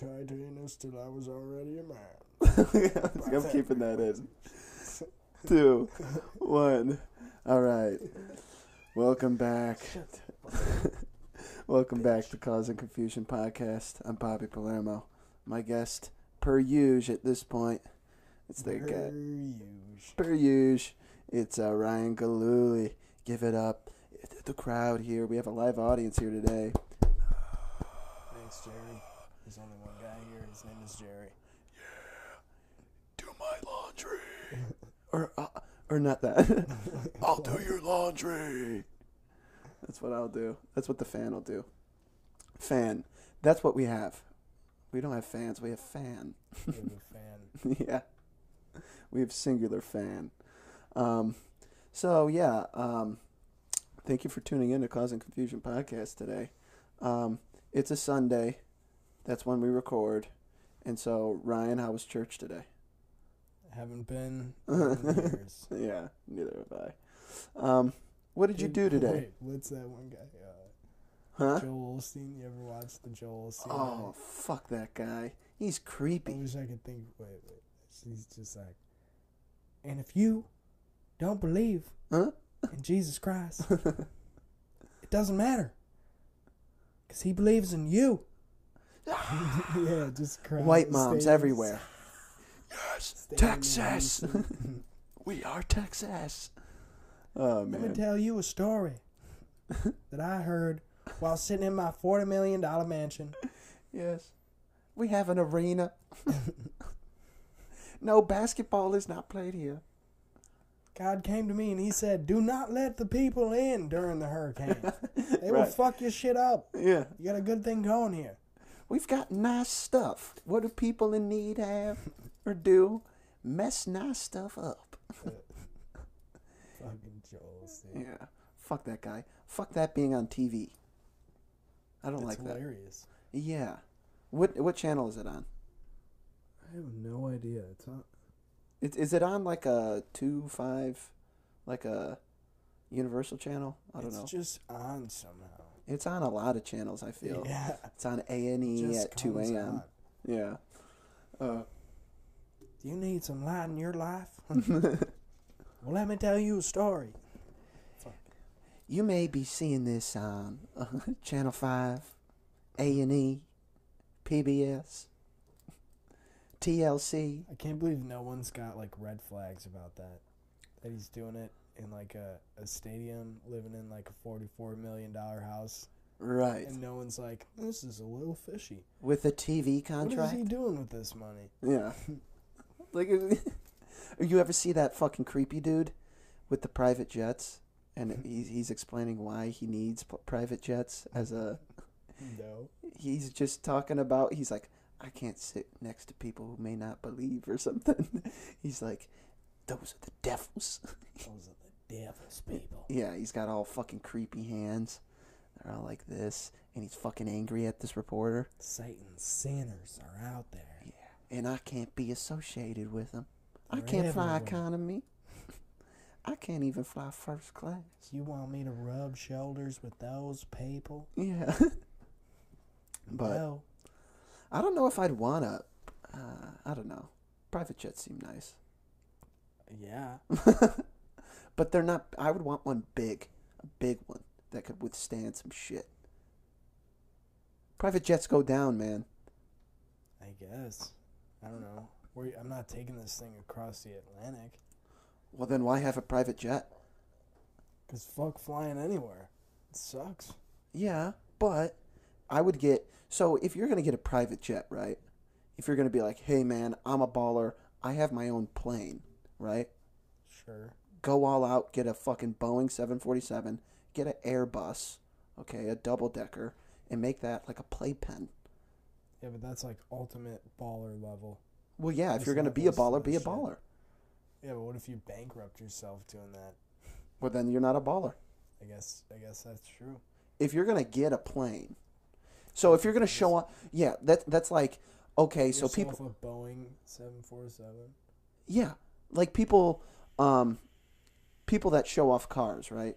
Titanus till I was already a man. I'm keeping that in. Two, one. All right. Welcome back. Welcome back to Causing Confusion podcast. I'm Bobby Palermo. My guest, per usual at this point, it's the guy. Per usual, it's uh, Ryan Galuli. Give it up. The crowd here. We have a live audience here today. Thanks, Jerry. There's only one. His name is Jerry. Yeah. Do my laundry. or, uh, or not that. I'll do your laundry. That's what I'll do. That's what the fan will do. Fan. That's what we have. We don't have fans. We have fan. We have a fan. yeah. We have singular fan. Um, so yeah. Um, thank you for tuning in to Causing Confusion podcast today. Um, it's a Sunday. That's when we record. And so Ryan, how was church today? Haven't been in years. Yeah, neither have I. Um, what did you do today? Wait, what's that one guy? Uh, Huh? Joel Osteen. You ever watched the Joel Osteen? Oh, fuck that guy. He's creepy. I wish I could think. Wait, wait. He's just like, and if you don't believe Huh? in Jesus Christ, it doesn't matter, cause He believes in you. yeah, just crowd, White moms everywhere. Yes, stadium Texas. we are Texas. Oh Let me tell you a story that I heard while sitting in my forty million dollar mansion. Yes. We have an arena. no, basketball is not played here. God came to me and He said, "Do not let the people in during the hurricane. They will fuck your shit up. Yeah. You got a good thing going here." We've got nice stuff. What do people in need have or do? Mess nice stuff up. Fucking Joel Osteen. Yeah. Fuck that guy. Fuck that being on TV. I don't That's like that. hilarious. Yeah. What what channel is it on? I have no idea. It's not. It, is it on like a two five, like a Universal channel? I don't it's know. It's just on somehow. It's on a lot of channels. I feel Yeah. it's on A and E at two a.m. Yeah. Uh, Do you need some light in your life? well, let me tell you a story. you may be seeing this on uh, Channel Five, A and E, PBS, TLC. I can't believe no one's got like red flags about that. That he's doing it in like a, a stadium, living in like a forty-four million dollar house, Right. and no one's like, "This is a little fishy." With a TV What contract. is he doing with this money? Yeah. like, you ever see that fucking creepy dude with the private jets? And he's, he's explaining why he needs p- private jets as a. No. He's just talking about. He's like, I can't sit next to people who may not believe or something. he's like, those are the devils. Those are devil's people. yeah, he's got all fucking creepy hands. They're all like this. And he's fucking angry at this reporter. Satan's sinners are out there. Yeah. And I can't be associated with them. I They're can't fly economy. I can't even fly first class. You want me to rub shoulders with those people? Yeah. But- well, I don't know if I'd want to. Uh, I don't know. Private jets seem nice. yeah. but they're not. I would want one big. A big one that could withstand some shit. Private jets go down, man. I guess. I don't know. We're, I'm not taking this thing across the Atlantic. Well, then why have a private jet? Because fuck flying anywhere. It sucks. Yeah, but I would get. So if you're going to get a private jet, right? If you're going to be like, hey, man, I'm a baller. I have my own plane, right? Sure. Go all out, get a fucking Boeing 747, get an Airbus, okay, a double decker, and make that like a playpen. Yeah, but that's like ultimate baller level. Well, yeah, if you're gonna be a baller, be a shit. baller. Yeah, but what if you bankrupt yourself doing that? Well, then you're not a baller. I guess. I guess that's true. If you're gonna get a plane, so if you're gonna show up, yeah, that that's like okay, so people, a Boeing seven four seven. yeah, like people, um, people that show off cars, right?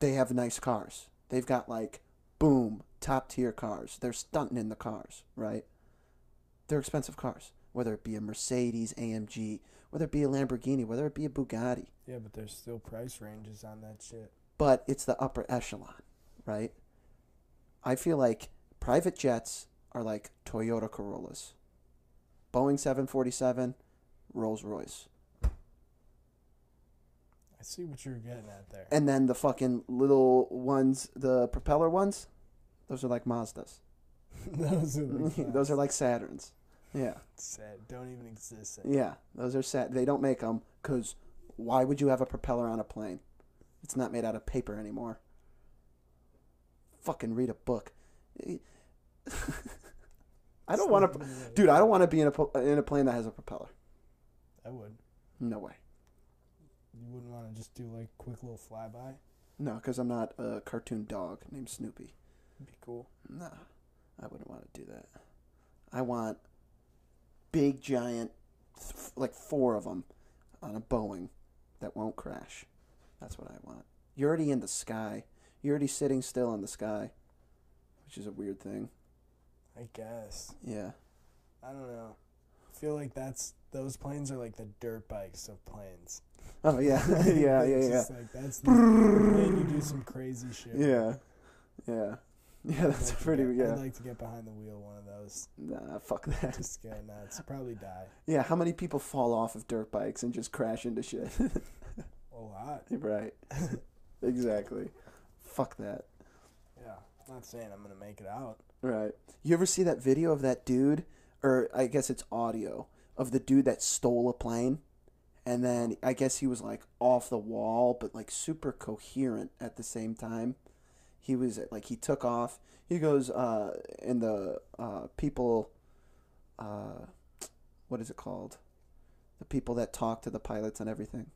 They have nice cars. They've got like boom top tier cars. They're stunting in the cars, right? They're expensive cars, whether it be a Mercedes AMG, whether it be a Lamborghini, whether it be a Bugatti. Yeah, but there's still price ranges on that shit. But it's the upper echelon, right? I feel like private jets are like Toyota Corollas, Boeing 747, Rolls Royce. See what you're getting at there. And then the fucking little ones, the propeller ones, those are like Mazdas. those are like those are like Saturns. Yeah. sad. Don't even exist. Yeah, those are sad. They don't make them because why would you have a propeller on a plane? It's not made out of paper anymore. Fucking read a book. I don't want to, dude. I don't want to be in a in a plane that has a propeller. I would. No way. You wouldn't want to just do like quick little flyby. No, because I'm not a cartoon dog named Snoopy. It'd be cool. Nah, I wouldn't want to do that. I want big, giant, th- like four of them on a Boeing that won't crash. That's what I want. You're already in the sky. You're already sitting still in the sky, which is a weird thing. I guess. Yeah. I don't know. I feel like that's those planes are like the dirt bikes of planes. Oh yeah, yeah, yeah, yeah, just like that's the plane you do some crazy shit. yeah, yeah, yeah. That's like pretty. get- Yeah. I'd like to get behind the wheel one of those. Nah, fuck that. Just go nuts. Probably die. Yeah. How many people fall off of dirt bikes and just crash into shit? A lot. right. exactly. Fuck that. Yeah. Not saying I'm gonna make it out. Right. You ever see that video of that dude, or I guess it's audio, of the dude that stole a plane? And then I guess he was like off the wall, but like super coherent at the same time. He was like, he took off. He goes, uh, and the uh, people, uh, what is it called? The people that talk to the pilots and everything.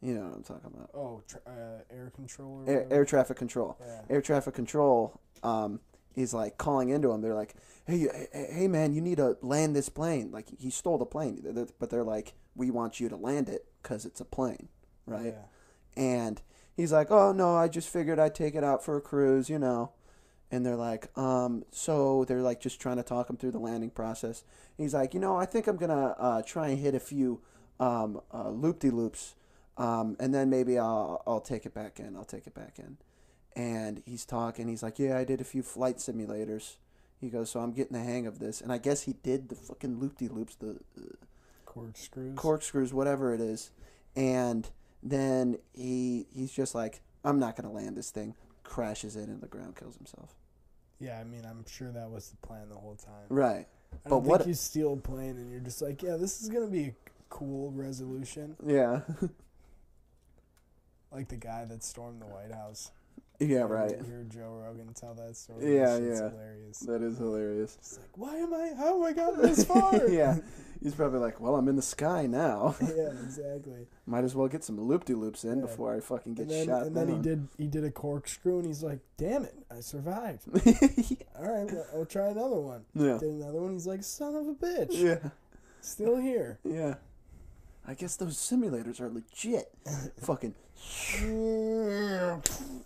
You know what I'm talking about. Oh, tra- uh, air control. Air, air traffic control Yeah. air traffic control um, is like calling into him. They're like, "Hey, hey, hey, man, you need to land this plane." Like he stole the plane, but they're like, "We want you to land it because it's a plane, right?" Yeah. And he's like, "Oh no, I just figured I'd take it out for a cruise, you know." And they're like, um, so they're like just trying to talk him through the landing process. he's like, you know, I think I'm gonna uh, try and hit a few um, uh, loop de loops, um, and then maybe I'll I'll take it back in. I'll take it back in. And he's talking. He's like, yeah, I did a few flight simulators. He goes, so I'm getting the hang of this. And I guess he did the fucking loop de loops, the uh, Corkscrews. corkscrews, whatever it is. And then he he's just like, I'm not gonna land this thing. Crashes it into the ground, kills himself. Yeah, I mean, I'm sure that was the plan the whole time. Right. I But what- you steal a plane and you're just like, yeah, this is gonna be a cool resolution, Yeah. like the guy that stormed the White House. Yeah. Right. Hear Joe Rogan tell that story. Yeah, That yeah. Hilarious. That is hilarious. It's like, why am I? How have I gotten this far? yeah. He's probably like, well, I'm in the sky now. yeah, exactly. Might as well get some loop de loops in Yeah. before I fucking get And then, shot and then he did he did a corkscrew and he's like, damn it, I survived. All right, well, I'll try another one. yeah. Did another one. He's like, son of a bitch, Yeah. still here. Yeah. I guess those simulators are legit. Fucking.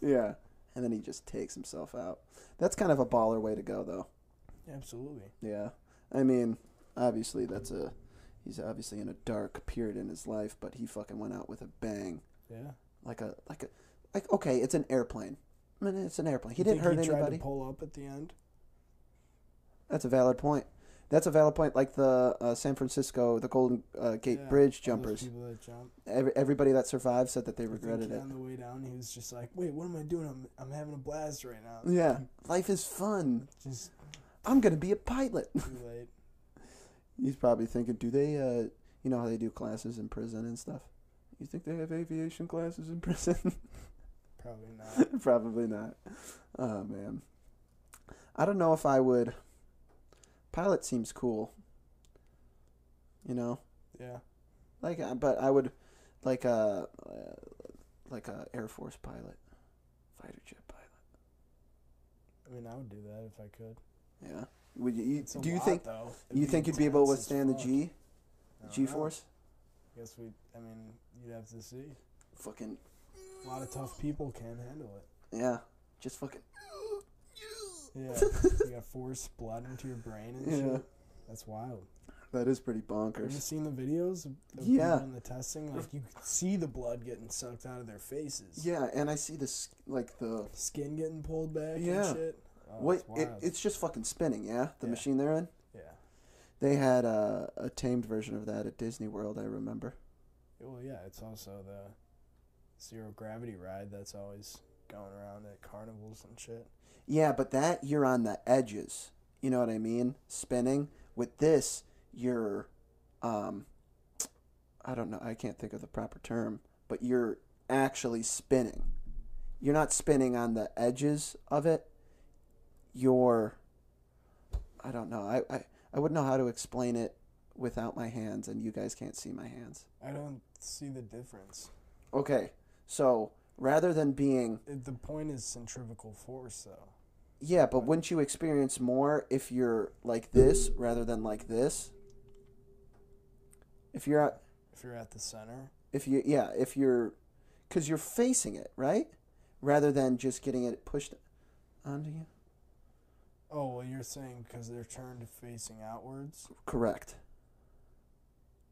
Yeah. And then he just takes himself out. That's kind of a baller way to go, though. Absolutely. Yeah. I mean, obviously, that's a. He's obviously in a dark period in his life, but he fucking went out with a bang. Yeah. Like a. Like a. Like, okay, it's an airplane. I mean, it's an airplane. He You didn't hurt he tried to pull up at the end. That's a valid point. That's a valid point. Like the uh, San Francisco, the Golden uh, Gate Yeah, Bridge jumpers. that jump. Every, everybody that survived said that they regretted it. On the way down, he was just like, "Wait, what am I doing? I'm I'm having a blast right now." Yeah, life is fun. Just I'm gonna be a pilot. too late. He's probably thinking, do they, uh, you know how they do classes in prison and stuff? You think they have aviation classes in prison? Probably not. probably not. Oh man, I don't know if I would. Pilot seems cool. You know, Yeah. like, uh, but I would, like a, uh, like a Air Force pilot, fighter jet pilot. I mean, I would do that if I could. Yeah. Would you? you do you lot, think? though. You think you'd be able to withstand the G, don't G force? Guess we. I mean, you'd have to see. Fucking A lot of tough people can't handle it. yeah, just fucking. Yeah, you got force blood into your brain and Yeah. shit. That's wild. That is pretty bonkers. Have you seen the videos Yeah. in the testing? Like you see the blood getting sucked out of their faces. Yeah, and I see this like the Skin getting pulled back Yeah. and shit. Oh, it, it's just fucking spinning. Yeah, the Yeah. machine they're in. yeah. They had a, a tamed version of that at Disney World. I remember. Well, yeah. It's also the zero gravity ride that's always going around at carnivals and shit. Yeah, but that you're on the edges. You know what I mean? Spinning. With this, you're um I don't know, I can't think of the proper term, but you're actually spinning. You're not spinning on the edges of it. You're I don't know. I, I, I wouldn't know how to explain it without my hands and you guys can't see my hands. I don't see the difference. Okay. So rather than being the point is centrifugal force, though. Yeah, but wouldn't you experience more if you're like this rather than like this? If you're at, If you're at the center, if you yeah, if you're cuz you're facing it, right? Rather than just getting it pushed onto you. oh well, you're saying because they're turned facing outwards. Correct.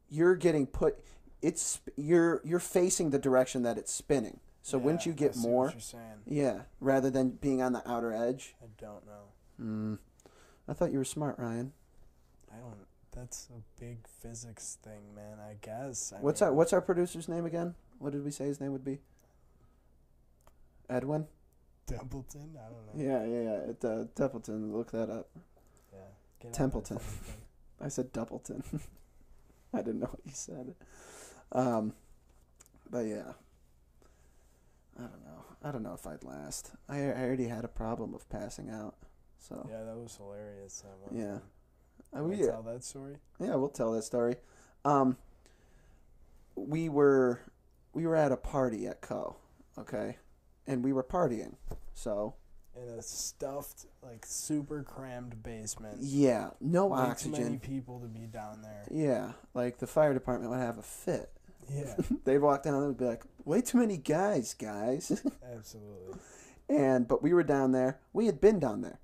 You're getting put it's you're you're facing the direction that it's spinning. So wouldn't Yeah, you I get more? you're saying. Yeah, rather than being on the outer edge. I don't know. Mm. I thought you were smart, Ryan. I don't. That's a big physics thing, man. I guess. I What's mean, our what's our producer's name again? What did we say his name would be? Edwin. Templeton? I don't know. Yeah, yeah, yeah. At uh, Templeton, look that up. Yeah. Get Templeton. I said Doubleton. I didn't know what you said. Um, but yeah, I don't know. I don't know if I'd last. I, I already had a problem of passing out, so. Yeah, that was hilarious. That. Yeah. time. I, we, tell that story. yeah, we'll tell that story. Um, we were we were at a party at Co. Okay, and we were partying. So In a stuffed, like super crammed basement. yeah, no Way Too many oxygen. people to be down there. Yeah, like the fire department would have a fit. Yeah, They'd walk down and be like, "Way too many guys, guys." absolutely. and but we were down there. We had been down there.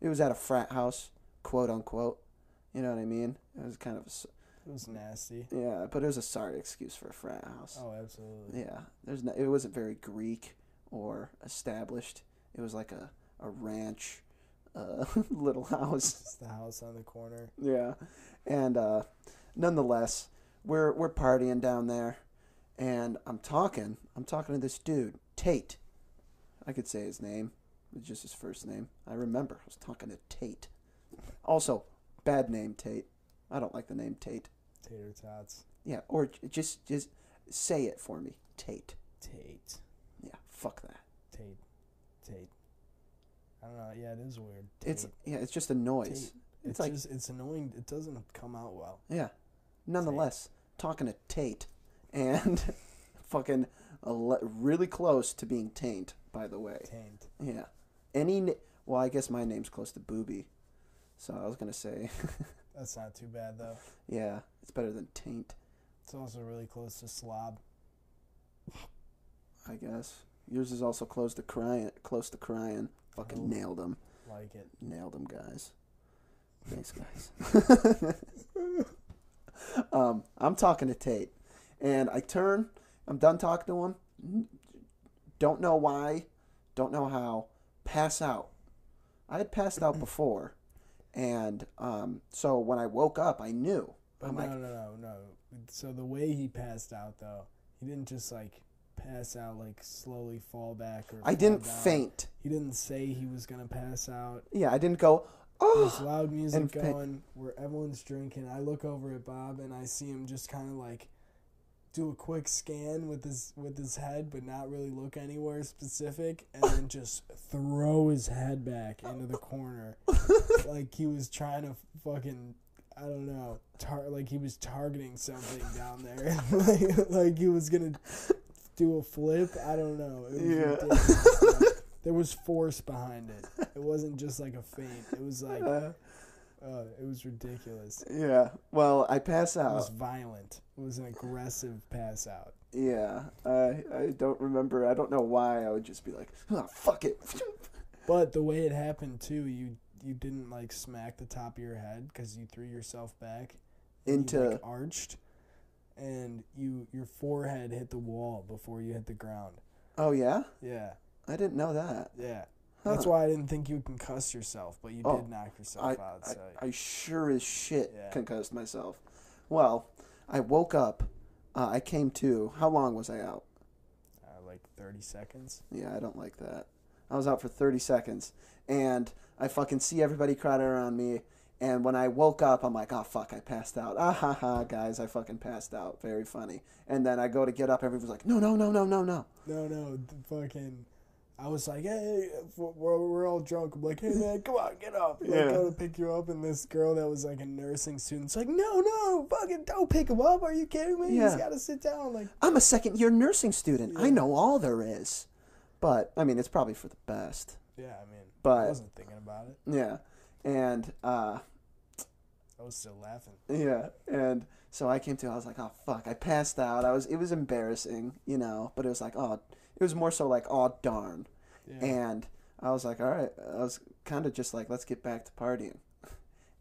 It was at a frat house, quote unquote. You know what I mean? It was kind of a, It was nasty. yeah, but it was a sorry excuse for a frat house. Oh, absolutely. Yeah, there's no, it wasn't very Greek or established. It was like a a ranch, uh, little house. It's the house on the corner. Yeah, and uh, nonetheless, we're we're partying down there, and I'm talking. I'm talking to this dude, Tate. I could say his name, it's just his first name. I remember. I was talking to Tate. Also, bad name, Tate. I don't like the name Tate. Tater tots. Yeah, or just just say it for me, Tate. Tate. Yeah, fuck that. Tate. Tate. I don't know. Yeah, it is weird. It's yeah, it's just a noise. Tate. It's It's like just it's annoying. It doesn't come out well. Yeah. Nonetheless, talking to Tate and fucking a le- really close to being taint, by the way. Taint. Yeah. Any na- well, I guess my name's close to Booby. So I was going to say, That's not too bad though. yeah, it's better than taint, It's also really close to slob. I guess. Yours is also close to crying, close to crying. Fucking nailed him. Like it. Nailed him, guys. Thanks, guys. um, I'm talking to Tate, and I turn. I'm done talking to him. Don't know why. Don't know how. Pass out. I had passed out before, and um, so when I woke up, I knew. But I'm no, like, no, no, no. So the way he passed out though, he didn't just like pass out like slowly fall back or I fall didn't down. faint. He didn't say he was gonna pass out. Yeah, I didn't go. There's Oh, loud music going where everyone's drinking. I look over at Bob and I see him just kind of like do a quick scan with his with his head, but not really look anywhere specific, and then just throw his head back into the corner, like he was trying to fucking I don't know, tar- like he was targeting something down there, like, like he was gonna do a flip. I don't know. It was Yeah. there was force behind it. It wasn't just like a feint. It was like Uh, uh, it was ridiculous. yeah. Well, I pass out. It was violent. It was an aggressive pass out. Yeah, I I don't remember. I don't know why. I would just be like, oh, "Fuck it," But the way it happened too, you you didn't like smack the top of your head because you threw yourself back Into you, like, arched, and you your forehead hit the wall before you hit the ground. oh yeah, Yeah, I didn't know that. yeah. That's why I didn't think you could concuss yourself, but you Oh, did knock yourself I, out. I, So I sure as shit Yeah. concussed myself. Well, I woke up. Uh, I came to. How long was I out? uh, like thirty seconds. Yeah, I don't like that. I was out for 30 seconds, and I fucking see everybody crowded around me. And when I woke up, I'm like, oh fuck, I passed out. Ah ha ha, guys, I fucking passed out. Very funny. And then I go to get up, everyone's like, no, no, no, no, no, no. No, no, fucking. I was like, hey, we're, we're all drunk. I'm like, hey man, come on, get up. Like, Yeah. go to pick you up, and this girl that was like a nursing student's like, no, no, fucking don't pick him up. Are you kidding me? Yeah. He's got to sit down. Like, I'm a second year nursing student. I know all there is. But, I mean, it's probably for the best. yeah, I mean, but, I wasn't thinking about it. Yeah. And, uh, I was still laughing. Yeah, and so I came to. I was like, "Oh fuck!" I passed out. I was. It was embarrassing, you know. But it was like, oh, it was more so like, oh darn. Yeah. And I was like, all right. I was kind of just like, let's get back to partying.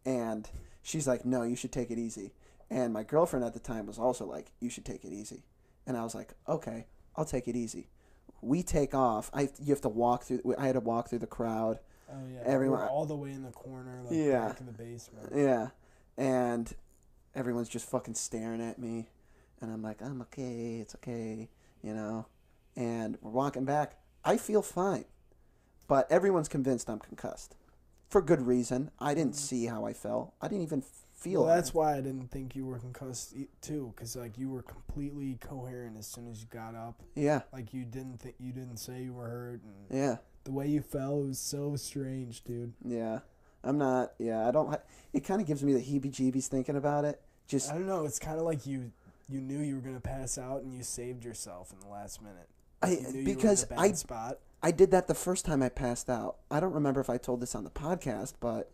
And she's like, no, you should take it easy. And my girlfriend at the time was also like, you should take it easy. And I was like, okay, I'll take it easy. We take off. I you have to walk through. I had to walk through the crowd. oh yeah, everyone- We're all the way in the corner, like Yeah. back in the basement. Yeah. And everyone's just fucking staring at me. And I'm like, I'm okay. It's okay. You know? And we're walking back. I feel fine. But everyone's convinced I'm concussed. For good reason. I didn't see how I fell. I didn't even feel Mm. Well, it. that's why I didn't think you were concussed too, because like you were completely coherent as soon as you got up. Yeah. Like you didn't think you didn't say you were hurt, and Yeah. the way you fell was so strange, dude. Yeah. I'm not. Yeah. I don't. It kind of gives me the heebie jeebies thinking about it. Just. I don't know. It's kind of like you you knew you were gonna pass out, and you saved yourself in the last minute. I, because you were in a bad I spot. I did that the first time I passed out. I don't remember if I told this on the podcast, but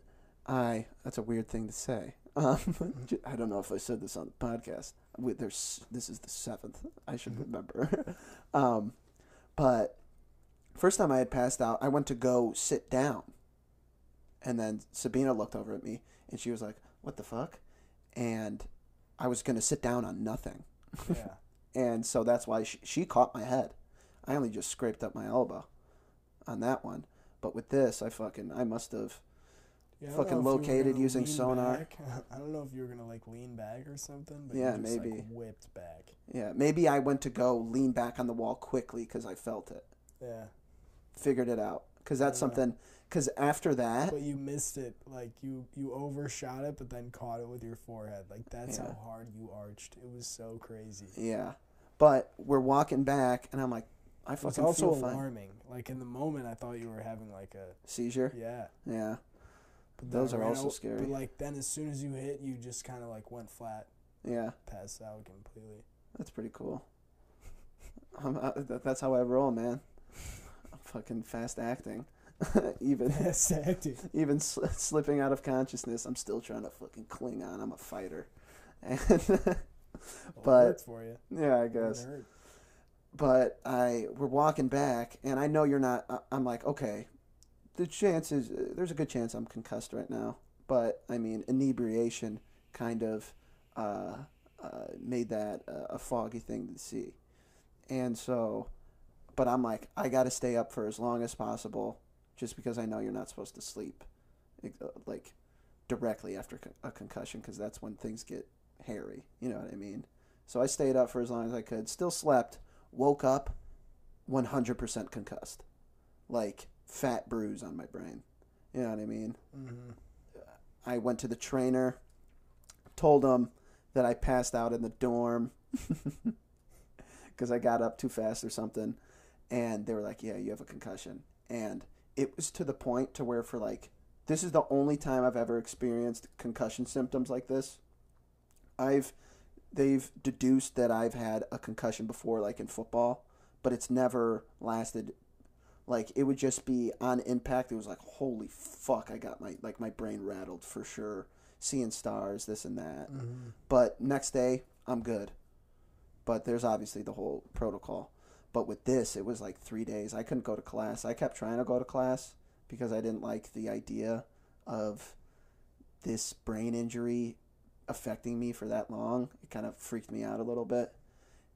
I that's a weird thing to say. Um, I don't know if I said this on the podcast. We, there's this is the seventh. I should remember. um, but first time I had passed out, I went to go sit down, and then Sabina looked over at me and she was like, "What the fuck?" And I was gonna sit down on nothing, Yeah. and so that's why she, she caught my head. I only just scraped up my elbow on that one. But with this, I fucking I must have. Yeah, Fucking know if you were located using sonar. back. I don't know if you were gonna like lean back or something, but Yeah, you just, maybe. Like, whipped back. Yeah, maybe I went to go lean back on the wall quickly because I felt it. Yeah, Figured it out because that's I something. Because after that, but you missed it. Like you you overshot it, but then caught it with your forehead. Like that's Yeah. how hard you arched. It was so crazy. yeah. But we're walking back, and I'm like, I It's fucking also feel fine. alarming. Like in the moment, I thought you were having like a Seizure. yeah. Yeah. But Those are also out- scary. But like then, as soon as you hit, you just kind of like went flat, Yeah. passed out completely. That's pretty cool. I'm, uh, that's how I roll, man. I'm fucking fast acting. even That's acting. even sl- slipping out of consciousness, I'm still trying to fucking cling on. I'm a fighter. And Well, But- for you. yeah, I guess. But I we're walking back, and I know you're not. I'm like, okay, the chances there's a good chance I'm concussed right now. But I mean, inebriation kind of uh, uh, made that uh, a foggy thing to see, and so. But I'm like, I got to stay up for as long as possible, just because I know you're not supposed to sleep, uh, like directly after a concussion, because that's when things get hairy. You know what I mean? So I stayed up for as long as I could. Still slept woke up 100% concussed. Like fat bruise on my brain. You know what i mean? Hmm i went to the trainer told him that i passed out in the dorm because i got up too fast or something and they were like yeah you have a concussion. And it was to the point to where for like this is the only time i've ever experienced concussion symptoms like this. I've they've deduced that I've had a concussion before, like in football, but it's never lasted. Like it would just be on impact. It was like, holy fuck, I got my like my brain rattled for sure, seeing stars, this and that. hmm But next day, I'm good. But there's obviously the whole protocol. But with this, it was like three days. I couldn't go to class. I kept trying to go to class, because I didn't like the idea of this brain injury affecting me for that long. It kind of freaked me out a little bit.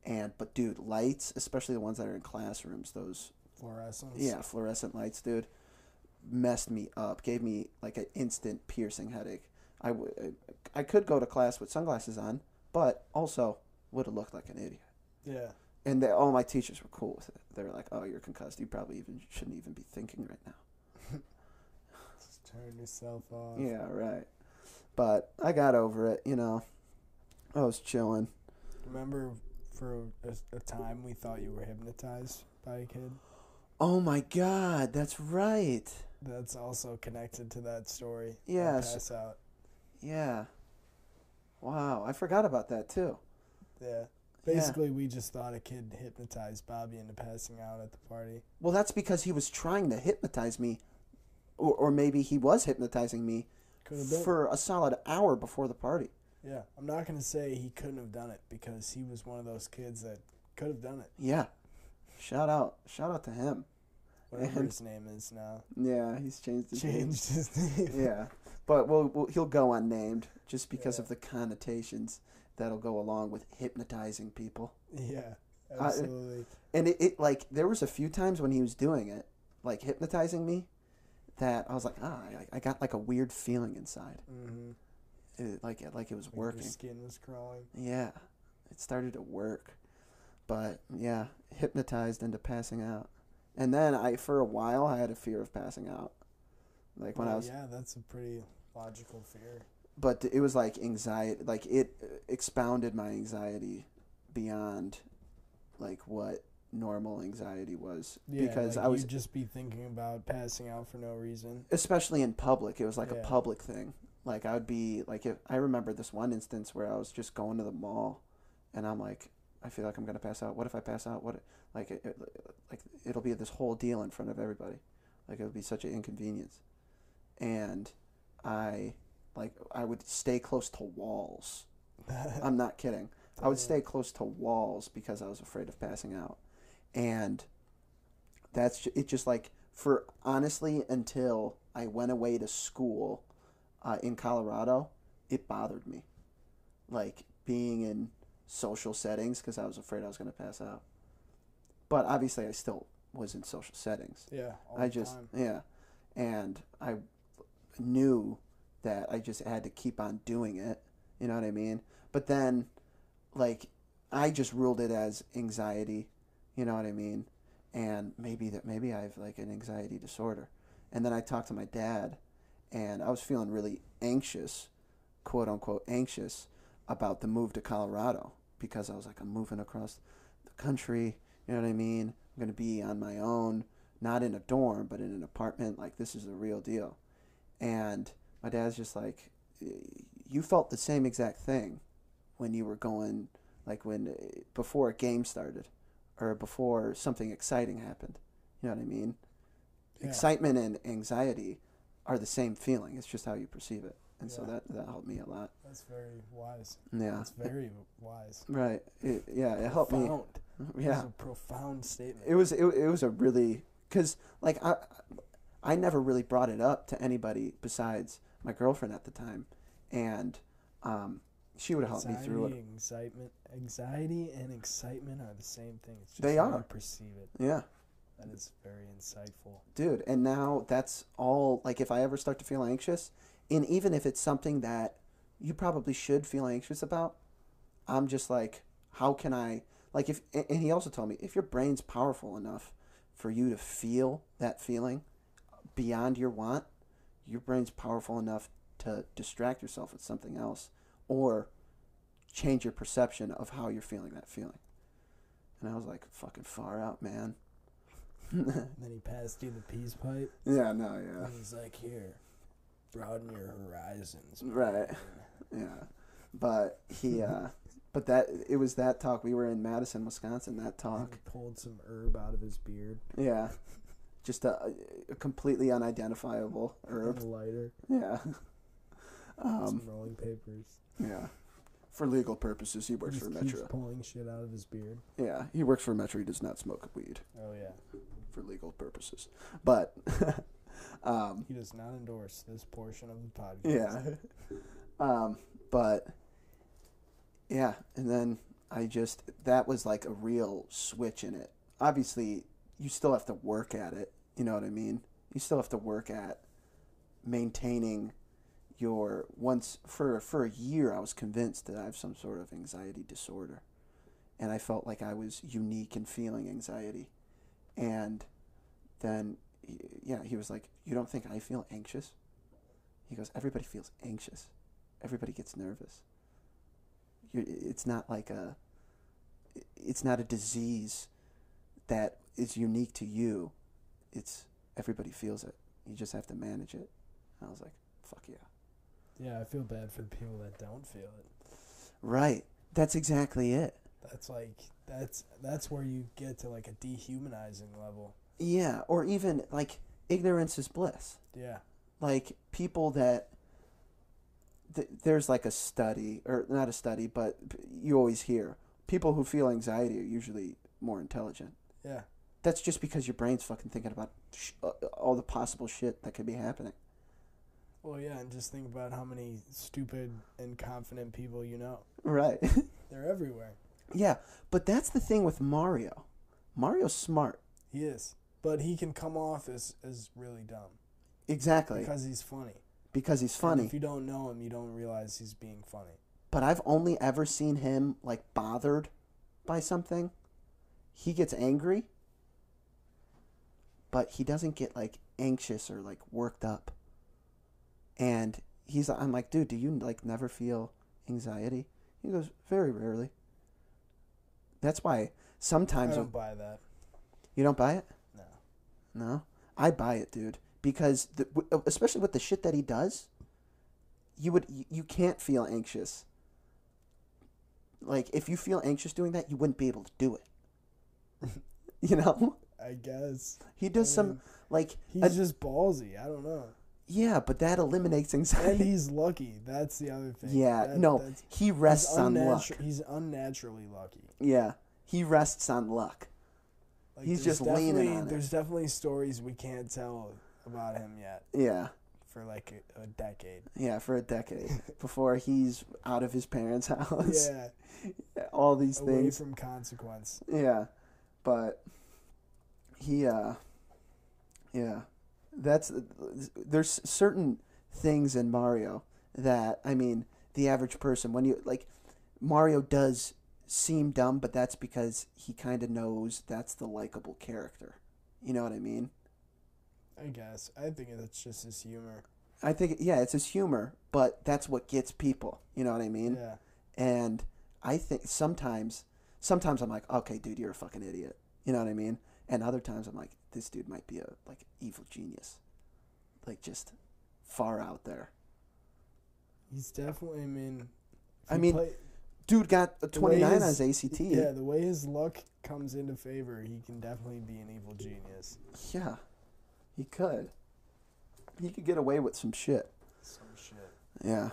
And but dude, lights, especially the ones that are in classrooms, those Fluorescence. yeah, fluorescent lights, dude, messed me up. Gave me like an instant piercing headache. I, w- I could go to class with sunglasses on, but also would have looked like an idiot. Yeah. And they, all my teachers were cool with it. They were like, "Oh, you're concussed. You probably even shouldn't even be thinking right now." Just turn yourself off. Yeah, right. But I got over it. You know, I was chilling. Remember, for a, a time, we thought you were hypnotized by a kid. Oh my God, that's right. That's also connected to that story. Yes. Pass out. Yeah. Wow, I forgot about that too. Yeah. Basically, we just thought a kid hypnotized Bobby into passing out at the party. Well, that's because he was trying to hypnotize me, or, or maybe he was hypnotizing me Could have been. for a solid hour before the party. yeah. I'm not going to say he couldn't have done it because he was one of those kids that could have done it. Yeah. Shout out, shout out to him. Whatever And- his name is now. Yeah, he's changed his name. Changed his name. Yeah, but we'll, we'll, he'll go unnamed just because of the connotations that'll go along with hypnotizing people. Yeah. Absolutely. And it, it like there was a few times when he was doing it, like hypnotizing me, that I was like, ah, I, I got like a weird feeling inside, mm-hmm. it, like like it was Your working. skin was crawling. Yeah, it started to work, but yeah, hypnotized into passing out, and then I for a while I had a fear of passing out, like when I was Yeah, that's a pretty logical fear. but it was like anxiety like it expounded my anxiety beyond like what normal anxiety was Yeah, because like i was you'd just be thinking about passing out for no reason. especially in public it was like Yeah. a public thing like i would be like if i remember this one instance where i was just going to the mall and i'm like i feel like i'm going to pass out what if i pass out what like it, it, like it'll be this whole deal in front of everybody like it would be such an inconvenience and i like i would stay close to walls I'm not kidding. I would stay close to walls because I was afraid of passing out. And that's it just like for honestly until I went away to school uh, in Colorado, it bothered me. Like being in social settings because I was afraid I was going to pass out. But obviously I still was in social settings. Yeah, all I the just time. yeah, and I knew that I just had to keep on doing it. You know what I mean? But then, like, I just ruled it as anxiety. You know what I mean? And maybe that maybe I have like an anxiety disorder. And then I talked to my dad, and I was feeling really anxious, quote unquote anxious, about the move to Colorado because I was like, I'm moving across the country. You know what I mean? I'm gonna be on my own not in a dorm, but in an apartment. Like this is the real deal. And my dad's just like, you felt the same exact thing when you were going, like when before a game started, or before something exciting happened. You know what I mean? Yeah. Excitement and anxiety are the same feeling. It's just how you perceive it. And so that that helped me a lot. That's very wise. Yeah. That's very wise. Right. It, yeah. It helped me. Yeah. A profound statement. it was it, it was a really because like I I never really brought it up to anybody besides my girlfriend at the time, and um, she would have helped me through it. Anxiety, Excitement, anxiety, and excitement are the same thing. It's just They are. you perceive it. Yeah, That is very insightful. dude. And now that's all. Like if I ever start to feel anxious, and even if it's something that you probably should feel anxious about, I'm just like, how can I? Like if and he also told me if your brain's powerful enough for you to feel that feeling beyond your want, your brain's powerful enough to distract yourself with something else or change your perception of how you're feeling that feeling. And I was like, fucking far out, man. And then he passed you the peace pipe. yeah, no, yeah. And he's like, "Here, broaden your horizons." Right. Yeah. But he uh but that it was that talk. We were in Madison, Wisconsin, that And talk. he pulled some herb out of his beard. Yeah. Just a, a completely unidentifiable And herb. a lighter. Yeah. Um some rolling papers. Yeah. For legal purposes, he He works just for keeps Metro. pulling shit out of his beard. Yeah, he works for Metro. He does not smoke weed Oh yeah. for legal purposes. But um, He does not endorse this portion of the podcast. yeah. um, but yeah, and then I just that was like a real switch in it. Obviously, you still have to work at it. You know what I mean? You still have to work at maintaining your once for for a year I was convinced that I have some sort of anxiety disorder. And I felt like I was unique in feeling anxiety. And then yeah, he was like, "You don't think I feel anxious?" He goes, "Everybody feels anxious. Everybody gets nervous. You're, it's not like a it's not a disease that is unique to you. It's everybody feels it. You just have to manage it." And I was like, "Fuck yeah." Yeah, I feel bad for the people that don't feel it. Right. That's exactly it. That's like that's that's where you get to like a dehumanizing level. Yeah, or even like ignorance is bliss. Yeah. Like people that th- there's like a study or not a study, but you always hear people who feel anxiety are usually more intelligent. Yeah. That's just because your brain's fucking thinking about sh- uh, all the possible shit that could be happening. Well, yeah, and just think about how many stupid and confident people you know. Right. They're everywhere. yeah, but that's the thing with Mario. Mario's smart. He is. But he can come off as, as really dumb. Exactly. Because he's funny. because he's And funny. if you don't know him, you don't realize he's being funny. but I've only ever seen him like bothered by something. He gets angry, but he doesn't get like anxious or like worked up. And he's I'm like, dude, do you like never feel anxiety? He goes, very rarely. That's why sometimes I don't buy that. you don't buy it. No. No, I buy it, dude, because the, uh, especially with the shit that he does, you would you, can't feel anxious. Like if you feel anxious doing that, you wouldn't be able to do it. you know, I guess. he does I some like He's a- just ballsy. I don't know. Yeah, but that eliminates anxiety. And he's lucky. That's the other thing. yeah, That- no, he rests on luck. He's unnaturally lucky. Yeah, he rests on luck. Like, He's just leaning on it. There's definitely stories we can't tell about him yet Yeah, for like a, a decade. yeah, for a decade before he's out of his parents' house. Yeah, all these things. away things. from consequence. Yeah, but he, uh, yeah, that's there's certain things in Mario that I mean the average person when you like Mario does seem dumb, but that's because he kind of knows that's the likable character. You know what I mean? I guess. I think it's just his humor. I think yeah, it's his humor, but that's what gets people. You know what I mean? Yeah. And I think sometimes, sometimes I'm like, okay, dude, you're a fucking idiot. You know what I mean? And other times I'm like, this dude might be a like evil genius, like just far out there. He's definitely. I mean. I mean, play- Dude got a way 29 on his- ACT. yeah, the way his luck comes into favor, he can definitely be an evil genius. Yeah, he could. He could get away with some shit. Some shit. Yeah.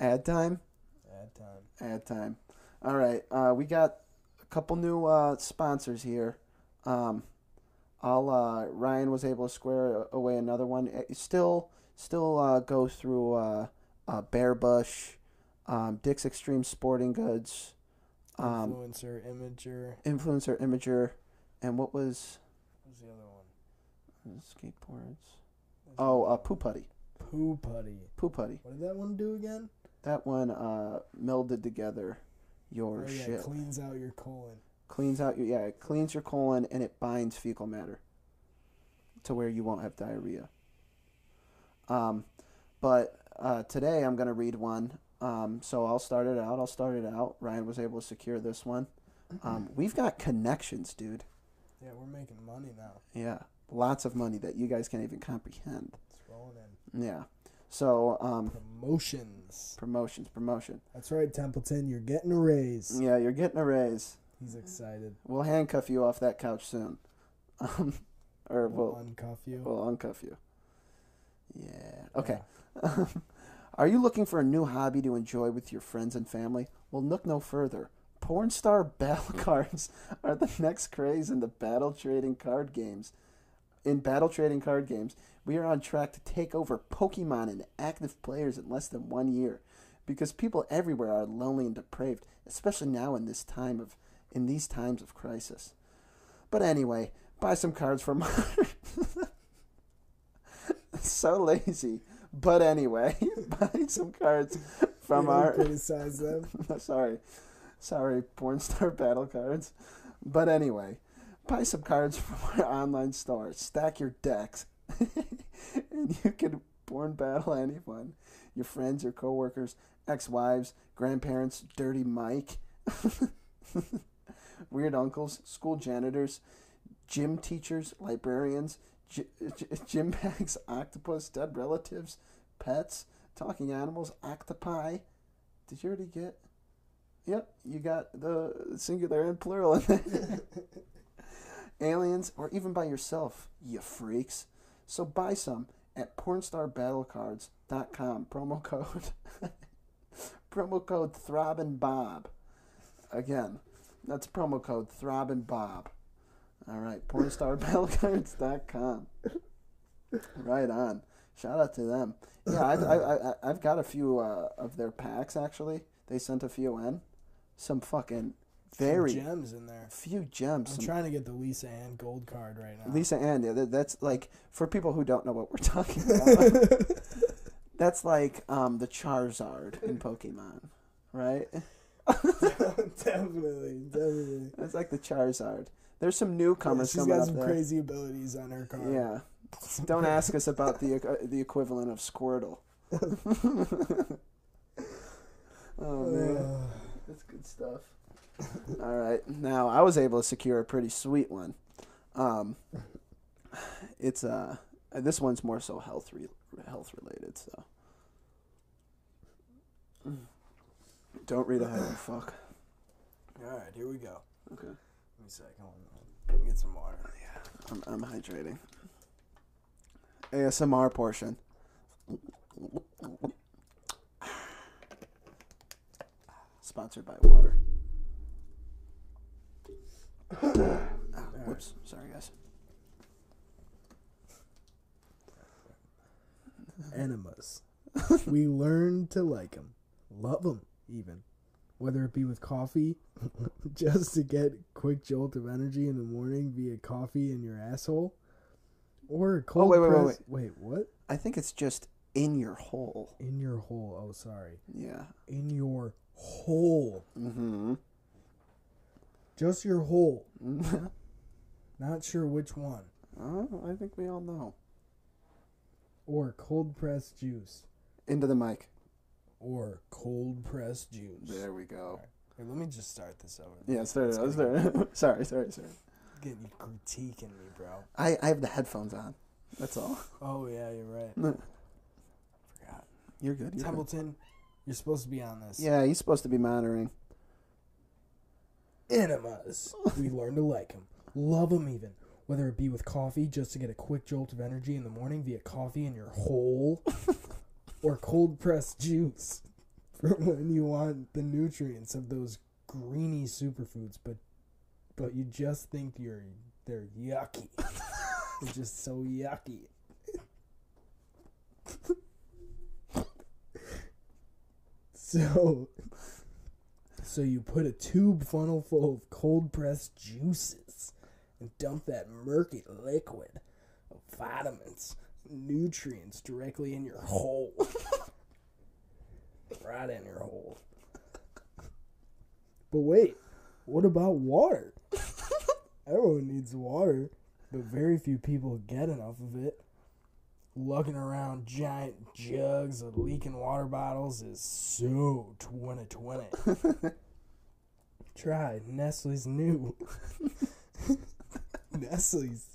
Ad time. At time. Ad time. All right. Uh, we got a couple new uh, sponsors here. Um, I'll uh, Ryan was able to square away another one. It still still uh, go through uh, uh, Bear Bush, um, Dick's Extreme Sporting Goods, um, Influencer, imager. Influencer Imager, and what was What was the other one? skateboards? Oh, uh, Poo Putty. Poo Putty. Poo Putty. What did that one do again? That one uh, melded together your oh yeah, shit. cleans out your colon. Cleans out your yeah it cleans your colon and it binds fecal matter to where you won't have diarrhea um but uh, today i'm going to read one um, so i'll start it out i'll start it out ryan was able to secure this one um, we've got connections dude Yeah, we're making money now. yeah lots of money that you guys can't even comprehend It's rolling in. yeah so um, Promotions. promotions promotion That's right, Templeton. You're getting a raise. yeah you're getting a raise He's excited. we'll handcuff you off that couch soon um, or We'll we'll, uncuff you. we'll uncuff you yeah okay Yeah. Are you looking for a new hobby to enjoy with your friends and family? Well, look no further. Porn star battle cards are the next craze in the battle trading card games. in battle trading card games, we are on track to take over Pokemon and active players in less than one year, because people everywhere are lonely and depraved, especially now in this time of in these times of crisis. But anyway, buy some cards from our so lazy. But anyway, buy some cards from our criticize them. sorry. Sorry, porn star battle cards. But anyway, buy some cards from our online store. Stack your decks. and you can porn battle anyone. Your friends, your coworkers, ex-wives, grandparents, dirty Mike, weird uncles, school janitors, gym teachers, librarians, gy- gy- gym bags, octopus, dead relatives, pets, talking animals, octopi. Did you already get? Yep, you got the singular and plural in there. Aliens, or even by yourself, you freaks. So buy some at pornstarbattlecards.com. Promo code promo code Throbbing Bob. Again, that's promo code Throbbing Bob. All right, pornstarbattlecards.com. Right on. Shout out to them. Yeah, I've, I, I, I've got a few uh, of their packs actually. They sent a few in. Some fucking very gems in there. A few gems. I'm Some trying to get the Lisa Ann gold card right now. Lisa Ann, yeah, that, that's like for people who don't know what we're talking about. that's like um, the Charizard in Pokemon, right? definitely, definitely. That's like the Charizard. There's some newcomers Yeah, she's coming got up some there. crazy abilities on her card. Yeah. Don't ask us about the uh, the equivalent of Squirtle. oh man, Uh, that's good stuff. All right, now I was able to secure a pretty sweet one. Um, it's uh, this one's more so health re- health related, so. Don't read ahead, you fuck. all right, here we go. Okay. Give me a second. Let me Get some water. Yeah, I'm, I'm hydrating. ASMR portion. Sponsored by water. Ah, whoops. Sorry, guys. Enemas. we learn to like them, love them, even. Whether it be with coffee, just to get quick jolt of energy in the morning via coffee in your asshole, or a cold wait, wait, wait, press. Wait, what? I think it's just in your hole. In your hole. Oh, sorry. Yeah. In your hole. Mm-hmm. Just your hole. Not sure which one. oh, I think we all know. Or cold pressed juice. Into the mic. Or cold pressed juice. There we go. Here, let me just start this over. Yeah, start it. Let's Start sorry, sorry, sorry. Getting you critiquing me, bro. I, I have the headphones on. That's all. Oh yeah, you're right. No, Forgot. You're good. You're good. Templeton, you're supposed to be on this. Yeah, he's supposed to be monitoring. Enemas. we learn to like them, love them even. Whether it be with coffee, just to get a quick jolt of energy in the morning via coffee in your hole, or cold pressed juice for when you want the nutrients of those greeny superfoods, but but you just think you're they're yucky. they're just so yucky. so so you put a tube funnel full of cold pressed juices and dump that murky liquid of vitamins, nutrients directly in your hole. right in your hole. But wait, what about water? Everyone needs water, but very few people get enough of it. Lugging around giant jugs of leaking water bottles is so 2020. Try Nestle's new Nestle's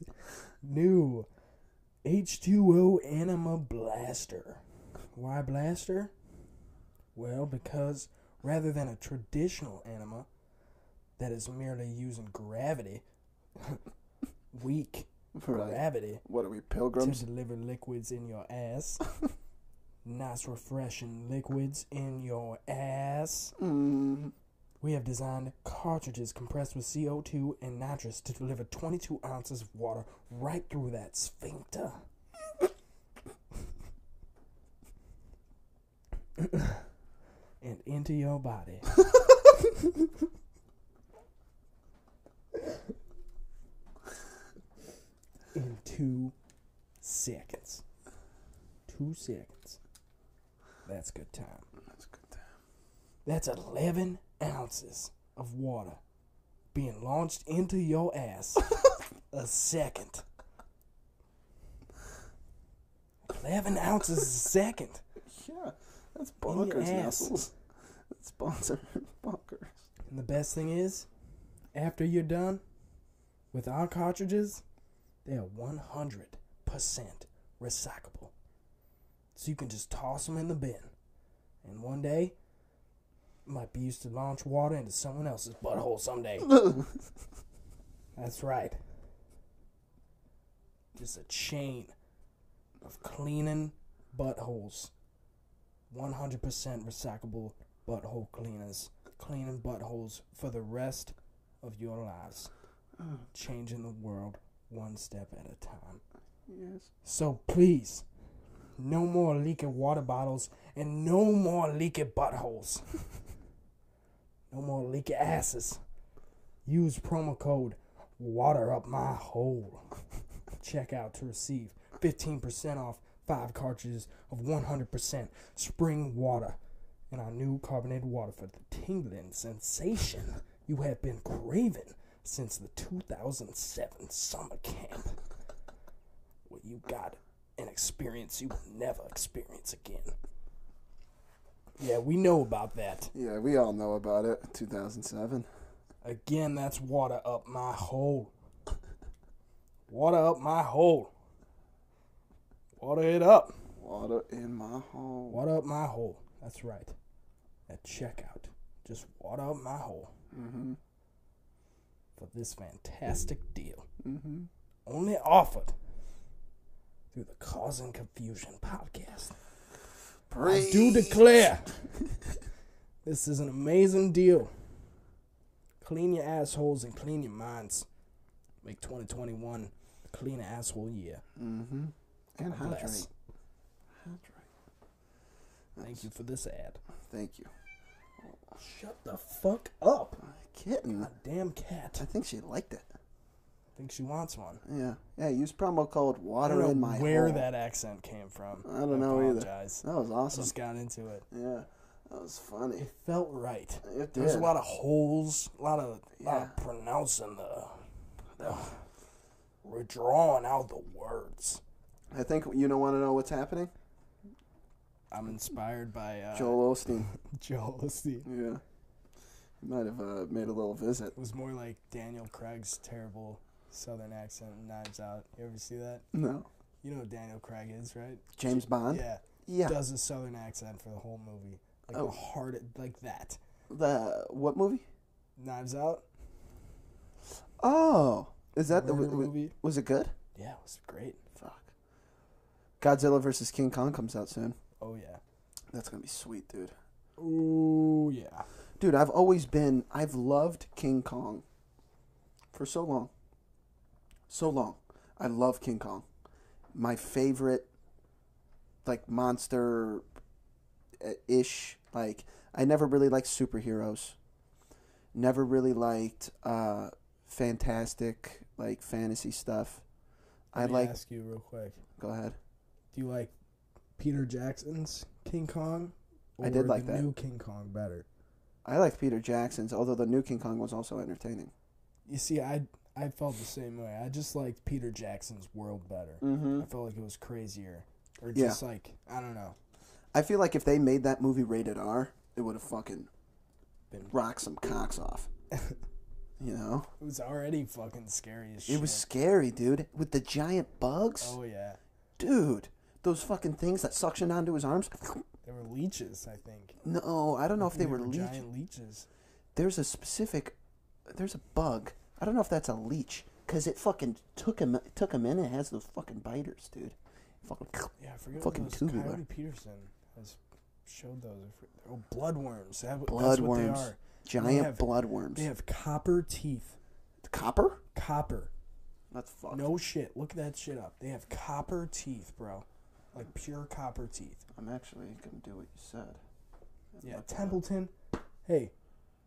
new H2O Enema Blaster. Why Blaster? Well, because rather than a traditional enema that is merely using gravity, weak Right. gravity, What are we, pilgrims? to deliver liquids in your ass. nice, refreshing liquids in your ass. Mm. We have designed cartridges compressed with CO2 and nitrous to deliver 22 ounces of water right through that sphincter. and into your body. In two seconds. Two seconds. That's good time. That's good. Time. That's 11 ounces of water being launched into your ass a second. 11 ounces a second. Yeah, that's bonkers, ass. Nestles. That's sponsor bonkers. And the best thing is, after you're done with our cartridges, they are 100% recyclable. So you can just toss them in the bin. And one day, might be used to launch water into someone else's butthole someday. That's right. Just a chain of cleaning buttholes. 100% recyclable butthole cleaners. Cleaning buttholes for the rest of your lives. Mm. Changing the world one step at a time. yes. So please, no more leaking water bottles and no more leaking buttholes. no more leaking asses. Use promo code water up my hole. Check out to receive 15% off five cartridges of 100% spring water and our new carbonated water for the tingling sensation you have been craving since the 2007 summer camp where you got an experience you will never experience again. Yeah, we know about that. Yeah, we all know about it. 2007. Again, that's water up my hole. Water up my hole. Water it up. Water in my hole. Water up my hole. That's right. At checkout, just water up my hole Mm-hmm. for this fantastic deal. Mm-hmm. Only offered through the Causing Confusion podcast. I do declare this is an amazing deal. Clean your assholes and clean your minds. Make 2021 a clean asshole year. Mm-hmm. And God hydrate. bless. Hydrate. Thank you for this ad. Thank you. Shut the fuck up. Kitten. Damn cat. I think she liked it. I think she wants one. Yeah. Yeah, use promo code I water don't know in my where hole. that accent came from. I don't know either. apologize. That was I awesome. just got into it. Yeah. That was funny. It felt right. It did. There's a lot of holes, a lot of, lot Yeah. of pronouncing the, the. We're drawing out the words. I think you don't want to know what's happening. I'm inspired by uh, Joel Osteen. Joel Osteen. Yeah. He might have uh, made a little visit. It was more like Daniel Craig's terrible southern accent Knives Out. You ever see that? No. You know who Daniel Craig is, right? James Bond. Yeah. Yeah. Does a southern accent for the whole movie. Like Oh. the hard, like that. The what movie? Knives Out. Oh, is that the Murder w- w- movie? was it good? Yeah, it was great. Fuck. Godzilla versus King Kong comes out soon. Oh yeah. That's gonna be sweet, dude. Ooh yeah. Dude, I've always been. I've loved King Kong for so long. So long. I love King Kong. My favorite, like monster uh, ish. Like I never really liked superheroes. Never really liked uh, fantastic like fantasy stuff. I Let me like. ask you real quick. Go ahead. Do you like Peter Jackson's King Kong? I did like the that. New King Kong better. I liked Peter Jackson's, although the new King Kong was also entertaining. You see, I I felt the same way. I just liked Peter Jackson's world better. Mm-hmm. I felt like it was crazier, or Yeah. just like I don't know. I feel like if they made that movie rated R, it would have fucking Been rocked some cocks off. you know? it was already fucking scary as shit. It was scary, dude. With the giant bugs. Oh yeah, Dude, those fucking things that suctioned onto his arms. they were leeches. I think. No, I don't know if they were leech. giant leeches. There's a specific. There's a bug. I don't know if that's a leech. Because it fucking took him took him in. It has those fucking biters, dude. Fucking. Yeah, I forget Fucking those tubular. Coyote Peterson has showed those. Oh, bloodworms. That, That's what they Bloodworms. are. Giant have- bloodworms. They have copper teeth. Copper? Copper. That's fucked. No shit. Look that shit up. They have copper teeth, bro. Like pure copper teeth. I'm actually gonna do what you said. Yeah, it up. Templeton. Hey,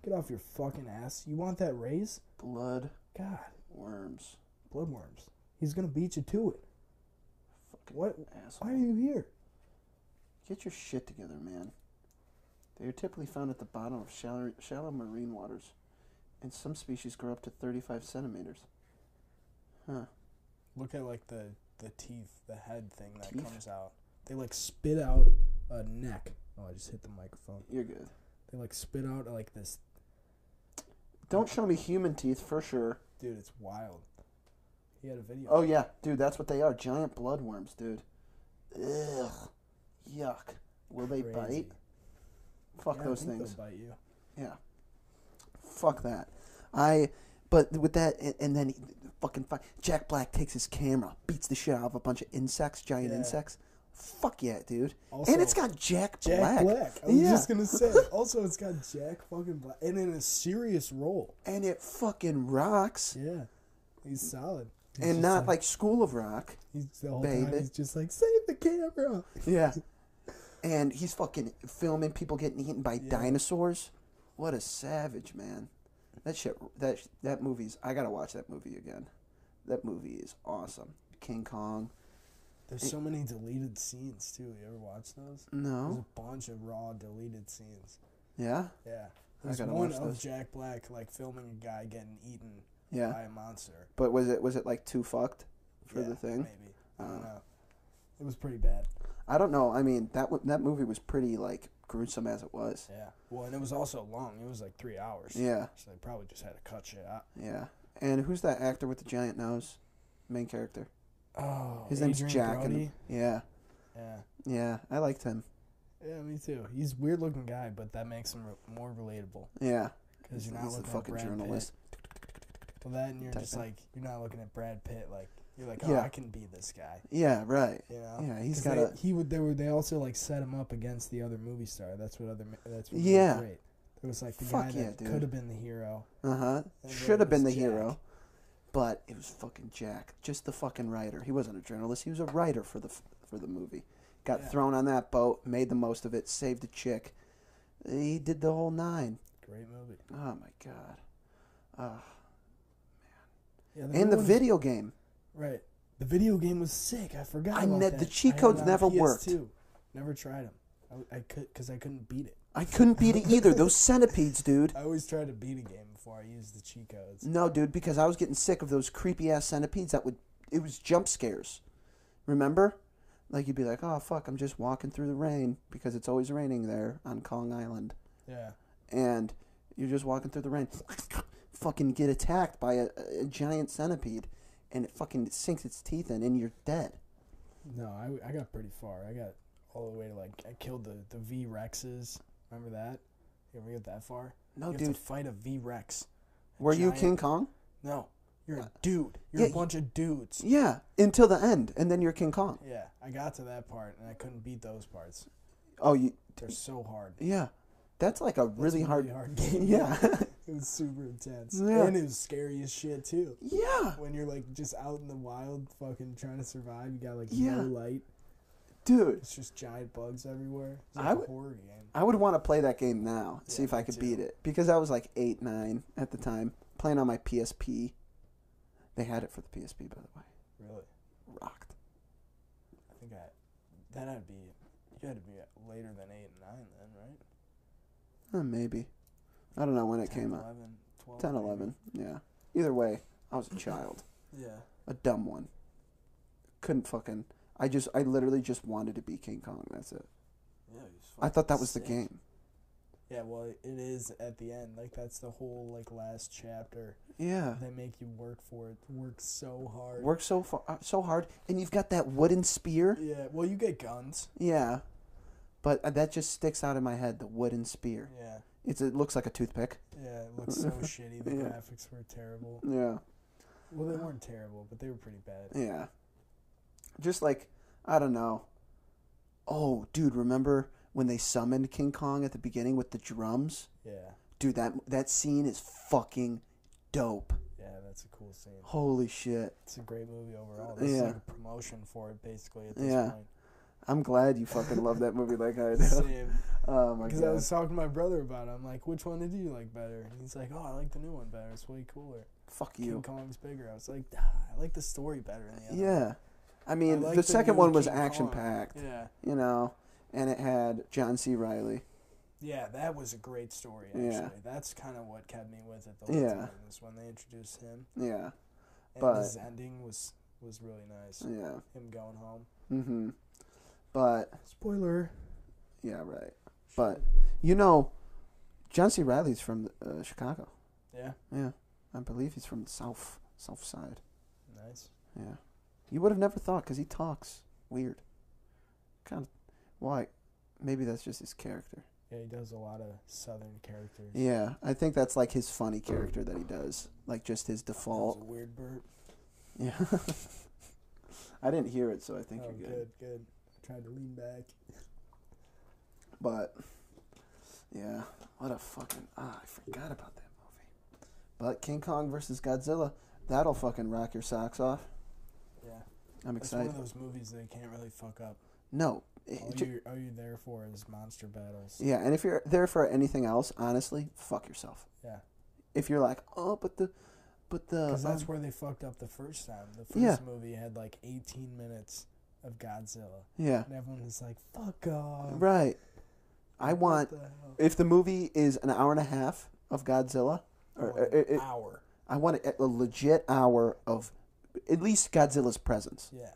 get off your fucking ass. You want that raise? Blood God, worms. bloodworms. He's gonna beat you to it. Fucking What? asshole. Why are you here? Get your shit together, man. They are typically found at the bottom of shallow, shallow marine waters, and some species grow up to 35 centimeters. Huh. Look at like the the teeth, the head thing that Teeth? comes out. They like spit out a neck. Oh, I just hit the microphone. You're good. They like spit out like this. Don't show me human teeth for sure. Dude, it's wild. He had a video. Oh yeah, dude, that's what they are. Giant bloodworms, dude. Ugh. Yuck. Will they Crazy. bite? Fuck Yeah, those things. Bite you. Yeah. Fuck that. I. But with that, and, and then he, fucking Jack Black takes his camera, beats the shit out of a bunch of insects, giant Yeah. insects. Fuck yeah, dude. Also, and it's got Jack Black. Jack Black. I was yeah. just gonna say. Also, it's got Jack fucking Black, and in a serious role. and it fucking rocks. Yeah, he's solid. He's and not like School of Rock. he's the whole time. He's just like save the camera. Yeah. and he's fucking filming people getting eaten by Yeah. dinosaurs. What a savage, man. That shit that that movie's I got to watch that movie again. That movie is awesome. King Kong. There's so many deleted scenes too. You ever watch those? No. There's a bunch of raw deleted scenes. Yeah? Yeah. I one of those. Jack Black like filming a guy getting eaten Yeah. by a monster. But was it was it like too fucked for Yeah, the thing? Maybe. I don't Oh. know. It was pretty bad. I don't know. I mean, that w- that movie was pretty like gruesome as it was. Yeah. Well, and it was also long. It was like three hours. Yeah. So they probably just had to cut shit out. Yeah. And who's that actor with the giant nose? Main character. Oh, His name's Adrian Jack. And, Brody? yeah. Yeah. Yeah. I liked him. Yeah, me too. He's a weird looking guy, but that makes him re- more relatable Yeah. because you're not he's the looking fucking at Brad journalist. Pitt. Well, that and you're type just thing. like you're not looking at Brad Pitt like you're like oh Yeah. I can be this guy. Yeah. Right. You know? Yeah. He's got they, a. he would they were they also like set him up against the other movie star. That's what other that's what Yeah. it was like the Fuck guy that could have been the hero. Uh huh. Should have been the Jack. hero, but it was fucking Jack, just the fucking writer. He wasn't a journalist. He was a writer for the for the movie. Got Yeah. thrown on that boat, made the most of it, saved a chick. He did the whole nine. Great movie. Oh my god. Uh, Yeah, and the video game. Right. The video game was sick. I forgot. I ne- the cheat codes never worked. PS2. Never tried them. I, I could because I couldn't beat it. I couldn't beat it either. Those centipedes, dude. I always try to beat a game before I use the cheat codes. No, dude, because I was getting sick of those creepy ass centipedes that would. It was jump scares. Remember? Like you'd be like, "Oh fuck, I'm just walking through the rain because it's always raining there on Kong Island." Yeah. and you're just walking through the rain, fucking get attacked by a, a giant centipede, and it fucking sinks its teeth in, and you're dead. No, I, I got pretty far. I got all the way to like I killed the the V Rexes. Remember that? You ever get that far? No, you dude, fight a V Rex. were you King Kong? No, you're a uh, dude. You're Yeah, a bunch of dudes. Yeah, until the end, and then you're King Kong. Yeah, I got to that part and I couldn't beat those parts. Oh, you, They're so hard. yeah, that's like a That's really hard. hard game. Yeah, it was super intense. Yeah. And it was scary as shit too. yeah, When you're like just out in the wild, fucking trying to survive, you got like Yeah. no light. Dude. It's just giant bugs everywhere. It's like I a would- horror game. I would want to play that game now, see if I could too. beat it, because I was like eight, nine at the time, playing on my PSP. They had it for the PSP, by the way. Really, Rocked. I think I that I'd be you had to be later than eight and nine then, right? Uh, maybe. I don't know when it 10, came out. 11, 12, 10, maybe. 11. Yeah. Either way, I was a child. Yeah. A dumb one. Couldn't fucking. I just. I literally just wanted to be King Kong. That's it. Yeah, I thought that was the game. Yeah, well, it is at the end. Like that's the whole like last chapter. Yeah. They make you work for it. Work so hard. Work so far, uh, so hard, and you've got that wooden spear. Yeah. Well, you get guns. Yeah. But uh, that just sticks out in my head. The wooden spear. Yeah. It's. It looks like a toothpick. Yeah. It looks so shitty. The Yeah. graphics were terrible. Yeah. Well, they weren't terrible, but they were pretty bad. Yeah. Just like I don't know. Oh, dude, remember when they summoned King Kong at the beginning with the drums? Yeah. dude, that that scene is fucking dope. Yeah, that's a cool scene. Holy shit! It's a great movie overall. This is Yeah. like a promotion for it, basically. At this Yeah. point. I'm glad you fucking love that movie like I do. Same. Oh my god. Because I was talking to my brother about it. I'm like, which one did you like better? And he's like, oh, I like the new one better. It's way cooler. Fuck you. King. Kong's bigger. I was like, ah, I like the story better than the I mean, like the second one was action packed. Yeah. you know, and it had John C. Reilly. Yeah, that was a great story, actually. Yeah. That's kind of what kept me with it the whole Yeah. time, is when they introduced him. Yeah. And But- his ending was, was really nice. Yeah. Him going home. Mm-hmm. But Spoiler. yeah, right. But you know, John C. Reilly's from uh, Chicago. Yeah, Yeah. I believe he's from the south south side. nice. Yeah. You would have never thought because he talks weird. Kind of. Why? Maybe that's just his character. Yeah, he does a lot of southern characters. Yeah, I think that's like his funny character that he does, like just his default. a weird burp. Yeah. I didn't hear it, so I think oh, you're good, good. good. I tried to lean back. But yeah, what a fucking ah, I forgot about that movie. But King Kong versus Godzilla, that'll fucking rock your socks off. I'm excited. It's one of those movies they can't really fuck up. No, it- All, ju- you, all you're there for is monster battles. yeah, and if you're there for anything else, honestly, fuck yourself. Yeah. If you're like, oh, but the, but the, Because that's um, where they fucked up the first time. The first Yeah. movie had like 18 minutes of Godzilla. yeah, And everyone was like, fuck off. right. I What want the if the movie is an hour and a half of Godzilla, or Oh, uh, it, it- hour. I want a, a legit hour of at least Godzilla's presence. Yeah.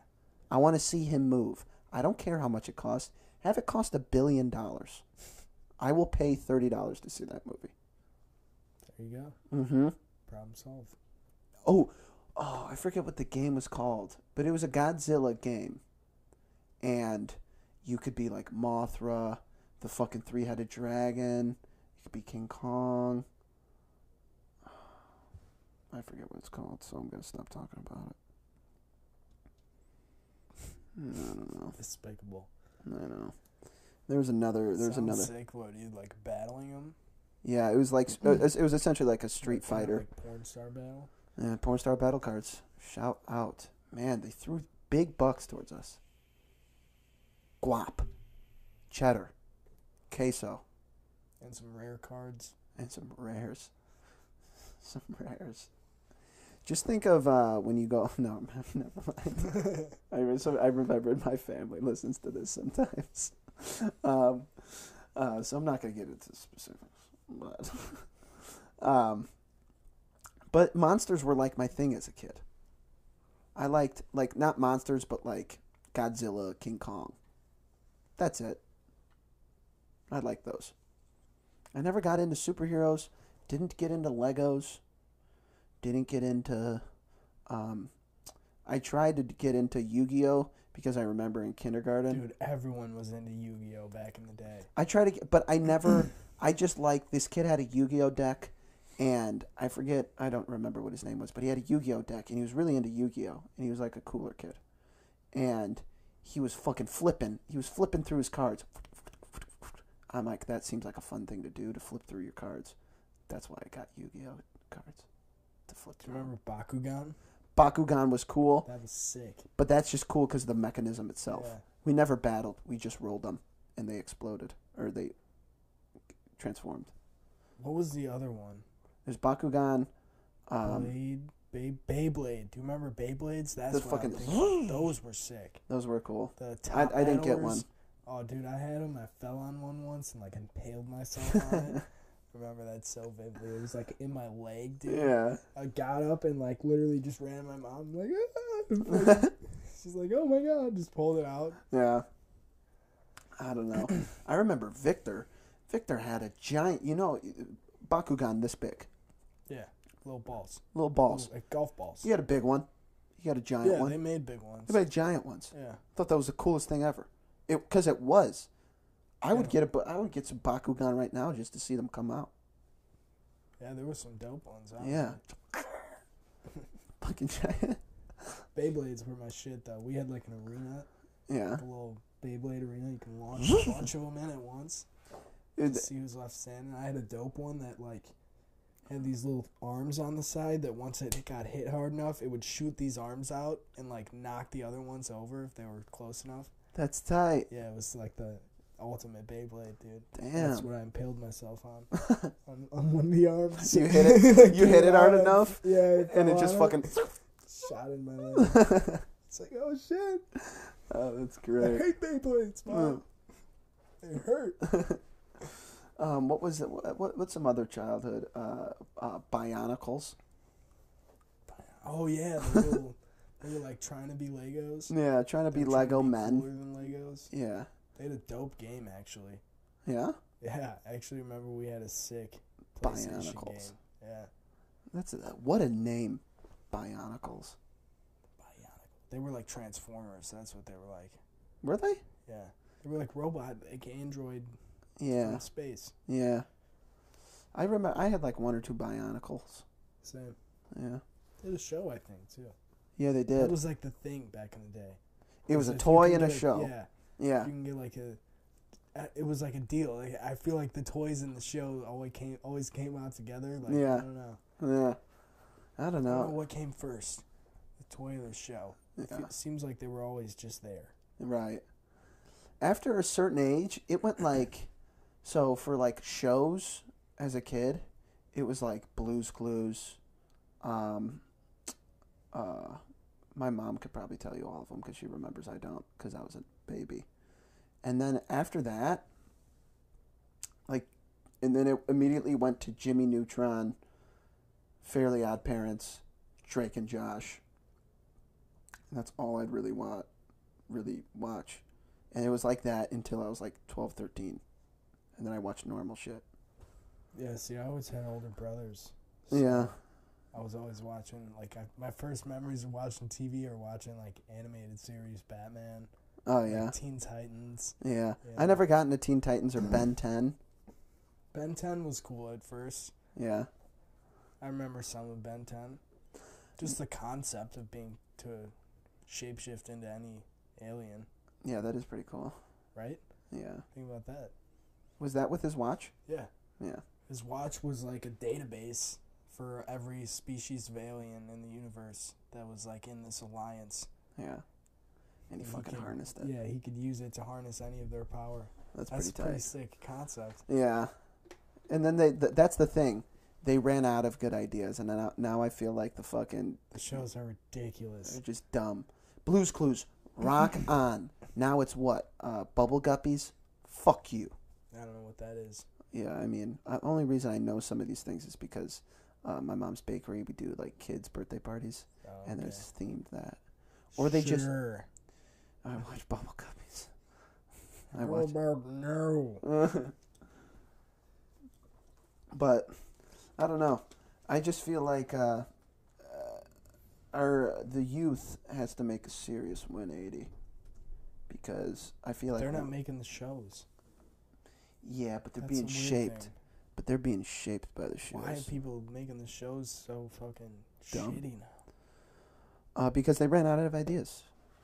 I want to see him move. I don't care how much it costs. Have it cost a billion dollars. I will pay thirty dollars to see that movie. There you go. Mm-hmm. Problem solved. Oh, oh, I forget what the game was called, but it was a Godzilla game, and you could be like Mothra, the fucking three-headed dragon. You could be King Kong. I forget what it's called, so I'm gonna stop talking about it. I don't know. Despicable. I know. There was another. There was Sounds another. sick. What, you like battling them? Yeah, it was like uh, it was essentially like a Street Fighter. Like porn star battle? Yeah, porn star battle cards. Shout out, man! They threw big bucks towards us. Guap, cheddar, queso, And some rare cards. and some rares. Some rares. Just think of uh, when you go. No, never mind. I, re- so I remembered my family listens to this sometimes. um, uh, so I'm not going to get into specifics. But, um, but monsters were like my thing as a kid. I liked, like, not monsters, but like Godzilla, King Kong. That's it. I like those. I never got into superheroes, didn't get into Legos, didn't get into. Um, I tried to get into Yu Gi Oh! because I remember in kindergarten. Dude, everyone was into Yu Gi Oh back in the day. I tried to get, but I never. I just like this kid had a Yu Gi Oh deck, and I forget. I don't remember what his name was, but he had a Yu Gi Oh deck, and he was really into Yu Gi Oh, and he was like a cooler kid, and he was fucking flipping. He was flipping through his cards. I'm like, that seems like a fun thing to do to flip through your cards. That's why I got Yu Gi Oh cards to flip Do you through. remember Bakugan? Bakugan was cool, That was sick. but that's just cool because of the mechanism itself. Yeah. We never battled. We just rolled them, and they exploded or they transformed. What was the other one? There's Bakugan. Um, Blade, Bay, Beyblade. Do you remember Beyblades? That's The what I'm fucking- thinking. Those were sick. those were cool. The top I didn't get battlers. one. Oh, dude, I had them. I fell on one once and like impaled myself on it. Remember that so vividly. It was like in my leg, dude. Yeah. I got up and like literally just ran to my mom like, "Ah." she's like, oh my god, just pulled it out. Yeah. I don't know. I remember Victor. Victor had a giant, you know, Bakugan this big, Yeah, little balls, little balls. like golf balls. He had a big one. He had a giant yeah, one. they made big ones. He made giant ones. Yeah, I thought that was the coolest thing ever. It because it was. I would get a I would get some Bakugan right now just to see them come out. yeah, there were some dope ones. Out Yeah. Fucking giant. Beyblades were my shit though. We had like an arena, Yeah. like a little Beyblade arena. You can launch a bunch of them in at once. It- See who's left standing. I had a dope one that like had these little arms on the side that once it got hit hard enough, it would shoot these arms out and like knock the other ones over if they were close enough. That's tight. Yeah, it was like the ultimate Beyblade, dude. Damn. That's what I impaled myself on. on, on one of the arms. You hit it- you hit it hard enough, Yeah, and it just fucking. shot in my leg. It's like, oh shit. oh, that's great. I hate Beyblades, mom. They hurt. Um, what was it? What, what, what's some other childhood? Uh, uh, Bionicles. Oh yeah, the little, they were like trying to be Legos. Yeah, trying to be They were trying Lego to be men. Cooler than Legos. Yeah, They had a dope game actually. yeah. Yeah, I actually remember we had a sick PlayStation Bionicles. game. Yeah, That's a, what a name, Bionicles. Bionicle. They were like Transformers. That's what they were like. Were they? Yeah, they were like robot, like android Yeah, in space. yeah. I remember I had like one or two Bionicles. Same. Yeah, They had a show, I think, too. yeah, they did. It was like the thing back in the day. It was a if you toy and a show. Yeah, Yeah, you can get like a. It was like a deal. Like I feel like the toys in the show always came always came out together. Like Yeah. I don't know. yeah. I don't I don't know. know what came first, the toy or the show. It Yeah. fe- seems like they were always just there. Right. After a certain age, it went like so for like shows as a kid, it was like Blues Clues. Um uh my mom could probably tell you all of them cuz she remembers I don't cuz I was a baby. And then after that like and then it immediately went to Jimmy Neutron, Fairly Odd Parents, Drake and Josh. And that's all I'd really want really watch. And it was like that until I was like 12, 13. And then I watched normal shit. Yeah. See, I always had older brothers. Yeah. I was always watching like I, my first memories of watching TV are watching like animated series Batman. Oh, like, yeah. Teen Titans. Yeah. Yeah. I never got into Teen Titans or Ben 10. Ben 10 was cool at first. Yeah. I remember some of Ben 10. Just the concept of being to shapeshift into any alien, Yeah, that is pretty cool. right? Yeah. Think about that. Was that with his watch? Yeah. Yeah. His watch was like a database for every species of alien in the universe that was like in this alliance. Yeah. And he fucking could- harnessed it. Yeah, he could use it to harness any of their power. That's, That's pretty a pretty sick concept. Yeah. And then they th- that's the thing. They ran out of good ideas and now, now I feel like the fucking The shows are ridiculous. They're just dumb. Blues Clues, rock on. Now it's what? Uh, Bubble Guppies? Fuck you. I don't know what that is. Yeah, I mean, the only reason I know some of these things is because uh, my mom's bakery, we do like kids' birthday parties, Oh, and there's themed that. or they just- Sure. I watch Bubble Guppies. I watch. about no? but I don't know. I just feel like uh, uh, our the youth has to make a serious 180 because I feel like They're not making the shows. yeah, but they're That's being weird shaped. thing. But they're being shaped by the shows. Why are people making the shows so fucking Dumb. shitty now? Uh, because they ran out of ideas,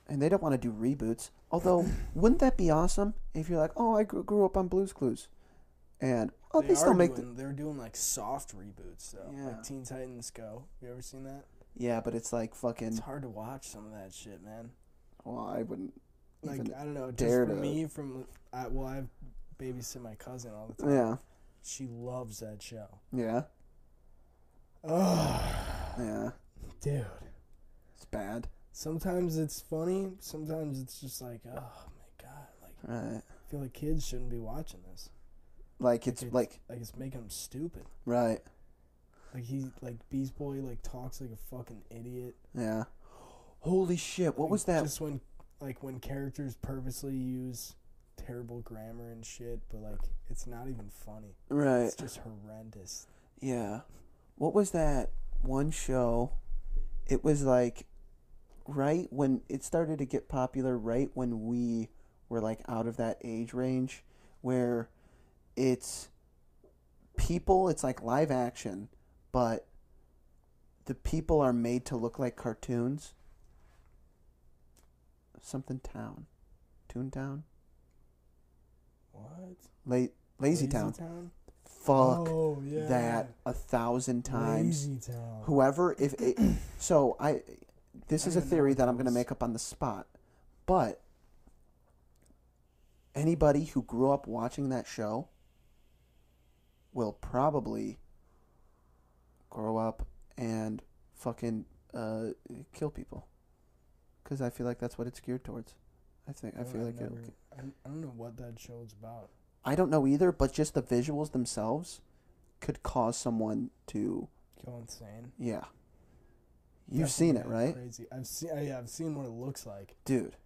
and they don't want to do reboots. Although, wouldn't that be awesome if you're like, oh, I grew, grew up on Blue's Clues, and oh, they, they still make doing, they're doing like soft reboots though. Yeah. Like Teen Titans Go. You ever seen that? yeah, but it's like fucking. It's hard to watch some of that shit, man. Well, I wouldn't. Like I don't know, just dare for to- me from I, well, I babysit my cousin all the time. Yeah, She loves that show. yeah, Oh, yeah. dude. It's bad, Sometimes it's funny. Sometimes it's just like, oh my god, like right? I feel like kids shouldn't be watching this. Like it's it's- like Like it's making them stupid. right. Like he, like Beast Boy, like talks like a fucking idiot. Yeah. Holy shit! What Like, was that? Just when, like when characters purposely use terrible grammar and shit, but like it's not even funny. right. It's just horrendous. Yeah. What was that one show? It was like right when it started to get popular, right when we were like out of that age range where it's people, it's like live action, but the people are made to look like cartoons. Something Town. Toontown? What? Late Lazy, Town. Fuck oh, yeah. that a thousand times. Lazy Town. Whoever, if it, so, I. This is a don't even know theory that I'm gonna make up on the spot, but anybody who grew up watching that show will probably grow up and fucking uh, kill people. Because I feel like that's what it's geared towards. I think I Oh, feel like never- I, I don't know what that show's about. I don't know either, but just the visuals themselves could cause someone to Go insane. yeah. You've seen it, right, Crazy. I've seen. Yeah, I've seen what it looks like. dude?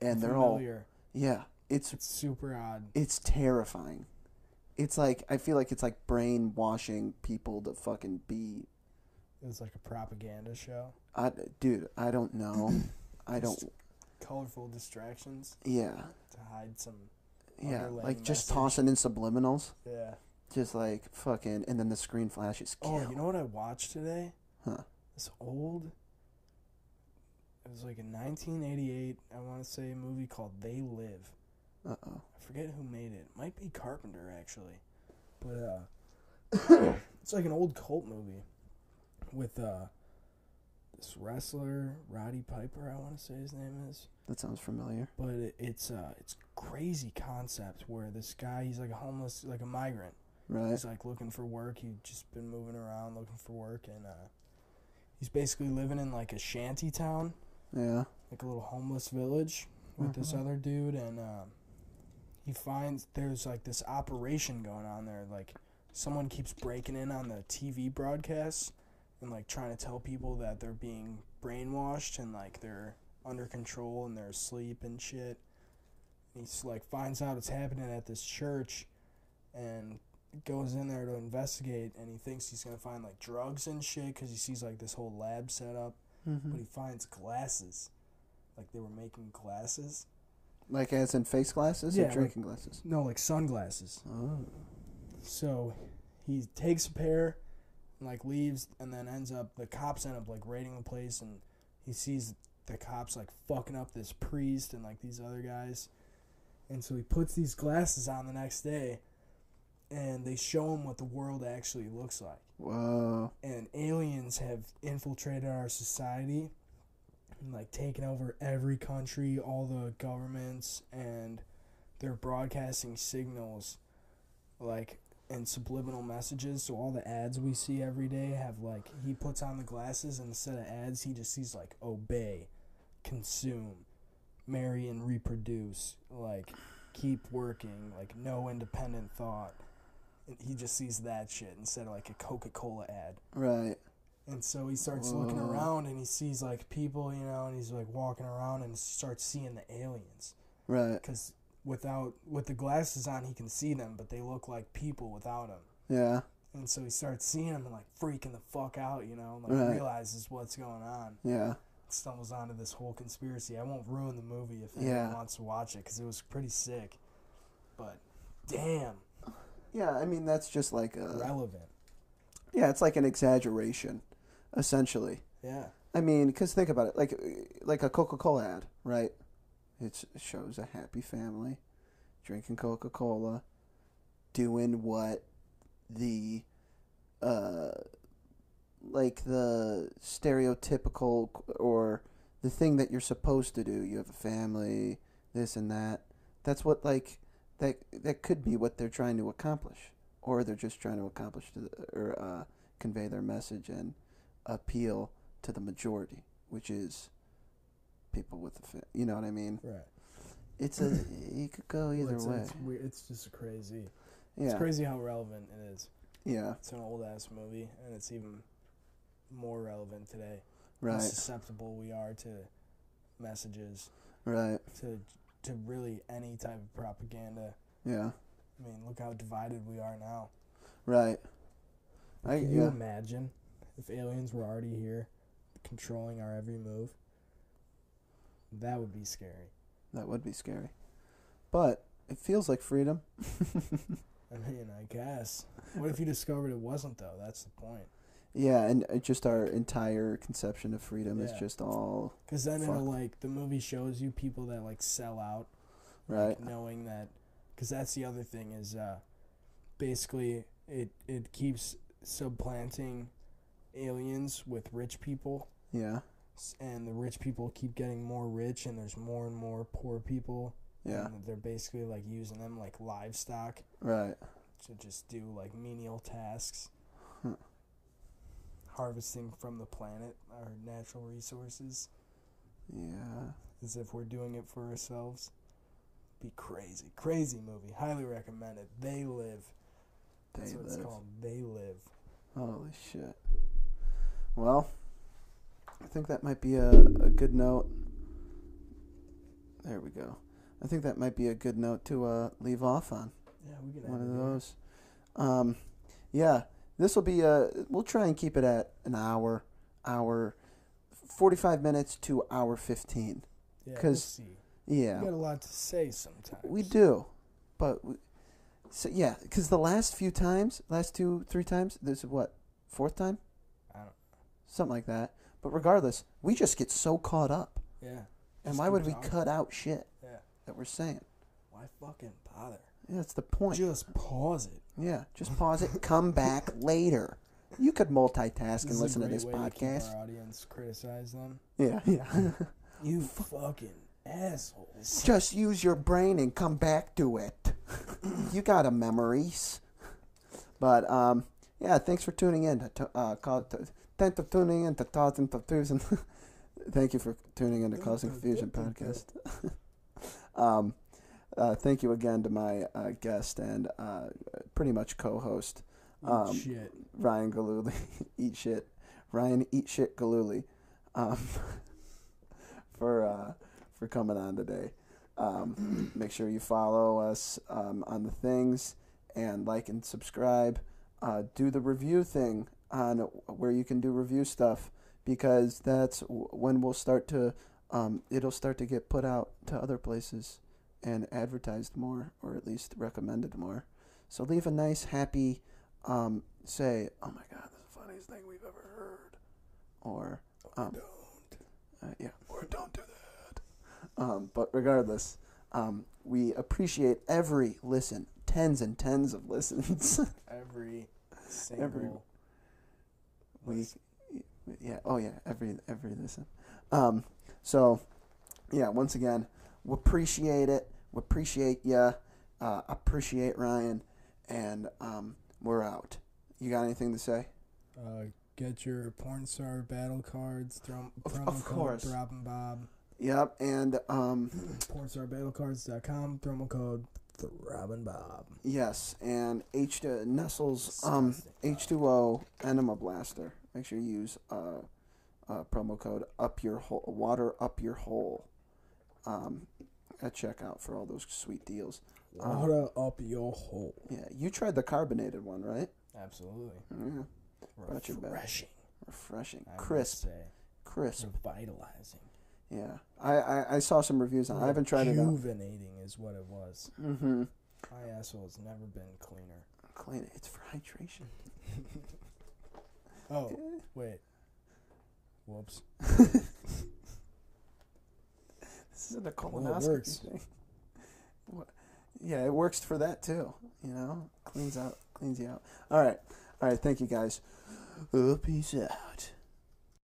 And they're all Familiar. yeah. It's It's super odd. it's terrifying. It's like I feel like it's like brainwashing people to fucking be. It's like a propaganda show. I dude, I don't know. I don't. Colorful distractions Yeah, to hide some. yeah. Like just message. tossing in subliminals, Yeah. just like fucking, and then the screen flashes. Oh, you know what I watched today? Huh. This old. It was like a 1988. I want to say movie called They Live. Uh oh. I forget who made it. Might be Carpenter actually, but uh, it's like an old cult movie with uh, this wrestler Roddy Piper. I want to say his name is, That sounds familiar. but it, it's uh, it's crazy concept where this guy he's like a homeless, like a migrant. Right. He's like looking for work. He'd just been moving around looking for work, and uh, he's basically living in like a shanty town, Yeah. like a little homeless village, with this Mhm. other dude, and um, he finds there's like this operation going on there. Like someone keeps breaking in on the TV broadcasts and like trying to tell people that they're being brainwashed and like they're under control and they're asleep and shit. He's like finds out it's happening at this church, and goes in there to investigate. And he thinks he's gonna find like drugs and shit because he sees like this whole lab set up. hmm But he finds glasses, like they were making glasses. Like as in face glasses Yeah, or like- drinking glasses. No, like sunglasses. Oh. So he takes a pair and like leaves and then ends up the cops end up like raiding the place and he sees the cops like fucking up this priest and like these other guys. And so he puts these glasses on the next day and they show him what the world actually looks like. Wow. And aliens have infiltrated our society and like taken over every country, all the governments and they're broadcasting signals like and subliminal messages so all the ads we see every day have like he puts on the glasses and instead of ads he just sees like obey consume marry and reproduce like keep working like no independent thought he just sees that shit instead of like a coca-cola ad Right. and so he starts looking around and he sees like people you know and he's like walking around and starts seeing the aliens Right. because without with the glasses on he can see them but they look like people without them Yeah. and so he starts seeing them and like freaking the fuck out you know like Right. realizes what's going on Yeah. stumbles onto this whole conspiracy i won't ruin the movie if Yeah. anyone wants to watch it because it was pretty sick but damn Yeah. I mean, that's just like a. relevant Yeah, it's like an exaggeration, essentially. yeah I mean, because think about it, like like a Coca Cola ad, right? It's, it shows a happy family drinking Coca Cola, doing what the, uh, like the stereotypical or the thing that you're supposed to do. You have a family, this and that. That's what like that that could be what they're trying to accomplish, or they're just trying to accomplish to the, or uh, convey their message and appeal to the majority, which is people with the fa- you know what I mean. right It's a you could go either it's, way. it's, weird. it's just crazy Yeah. it's crazy how relevant it is yeah, it's an old ass movie and it's even more relevant today Right. how susceptible we are to messages right, to to really any type of propaganda. Yeah, i mean look how divided we are now. Right. I can you yeah, imagine if aliens were already here controlling our every move? That would be scary. That would be scary, but it feels like freedom. i mean i guess. What if you discovered it wasn't though? That's the point Yeah, and uh, just our entire conception of freedom is Yeah. just all because then Fuck. it'll like the movie shows you people that like sell out right. knowing that because that's the other thing is uh basically it it keeps supplanting aliens with rich people, Yeah. s- and the rich people keep getting more rich, and there's more and more poor people. Yeah. and they're basically like using them like livestock Right. to just do like menial tasks. Hmm. Harvesting from the planet our natural resources Yeah. as if we're doing it for ourselves. Be crazy. Crazy movie. Highly recommend it. They live. That's They what live. it's called. They live. Holy shit. Well, I think that might be a, a good note. There we go. I think that might be a good note to uh, leave off on. Yeah, we can One of those. Um, yeah, this will be a. We'll try and keep it at an hour, hour, forty-five minutes to hour fifteen. Yeah, we'll 'cause- see. Yeah, We got a lot to say sometimes. we do, but we, so yeah, because the last few times, last two, three times, this is what fourth time, I don't, something like that. But regardless, we just get so caught up, yeah. and Just why keep would we talking. cut out shit Yeah. that we're saying? Why fucking bother? That's the point. Just pause it. Yeah, just pause it. Come back later. You could multitask and listen to this way To keep podcast. our audience criticize them. Yeah, yeah. You fucking assholes. just use your brain and come back to it. you got a memories. But um, yeah, thanks for tuning in. To, uh, call, to, thanks for tuning in to Thoughts and Confusion. thank you for tuning in to Cause Confusion podcast. um, uh, thank you again to my uh, guest and uh, pretty much co-host Um. Ryan Galuli. eat shit, Ryan eat shit Galuli, um, for uh, for coming on today. Um, make sure you follow us um, on the things and like and subscribe. Uh, do the review thing on where you can do review stuff because that's w- when we'll start to um, it'll start to get put out to other places and advertised more or at least recommended more. So leave a nice happy um, say, "Oh my God, this is the funniest thing we've ever heard," or um, uh, yeah, or don't do that. Um, but regardless, um, we appreciate every listen, tens and tens of listens. Every single. we, listen. yeah, oh yeah, every every listen. Um, so yeah, once again, we appreciate it. We appreciate ya. Uh, appreciate Ryan, and um, we're out. You got anything to say? Uh, get your porn star battle cards. Throw, Of- promo of course. Throbbing Bob. Yep, and um, Pornstarbattlecards.com. Promo code Throbbing Bob. yes, and H to Nestle's um H two O Enema Blaster. Make sure you use uh, uh promo code up your hole water up your hole. Um, at checkout for all those sweet deals. Um, Water up your hole. Yeah, you tried the carbonated one, right? Absolutely. Yeah, Brought you back. Refreshing. refreshing, I crisp, crisp. Revitalizing. Yeah, I, I I saw some reviews on. I haven't tried it out. Rejuvenating is what it was. Mm-hmm. My asshole has never been cleaner. Clean it. It's for hydration. Oh, wait. Whoops. This isn't a colonoscopy thing. Yeah, it works for that too. You know, cleans out, cleans you out. All right, all right. Thank you guys. Uh, peace out.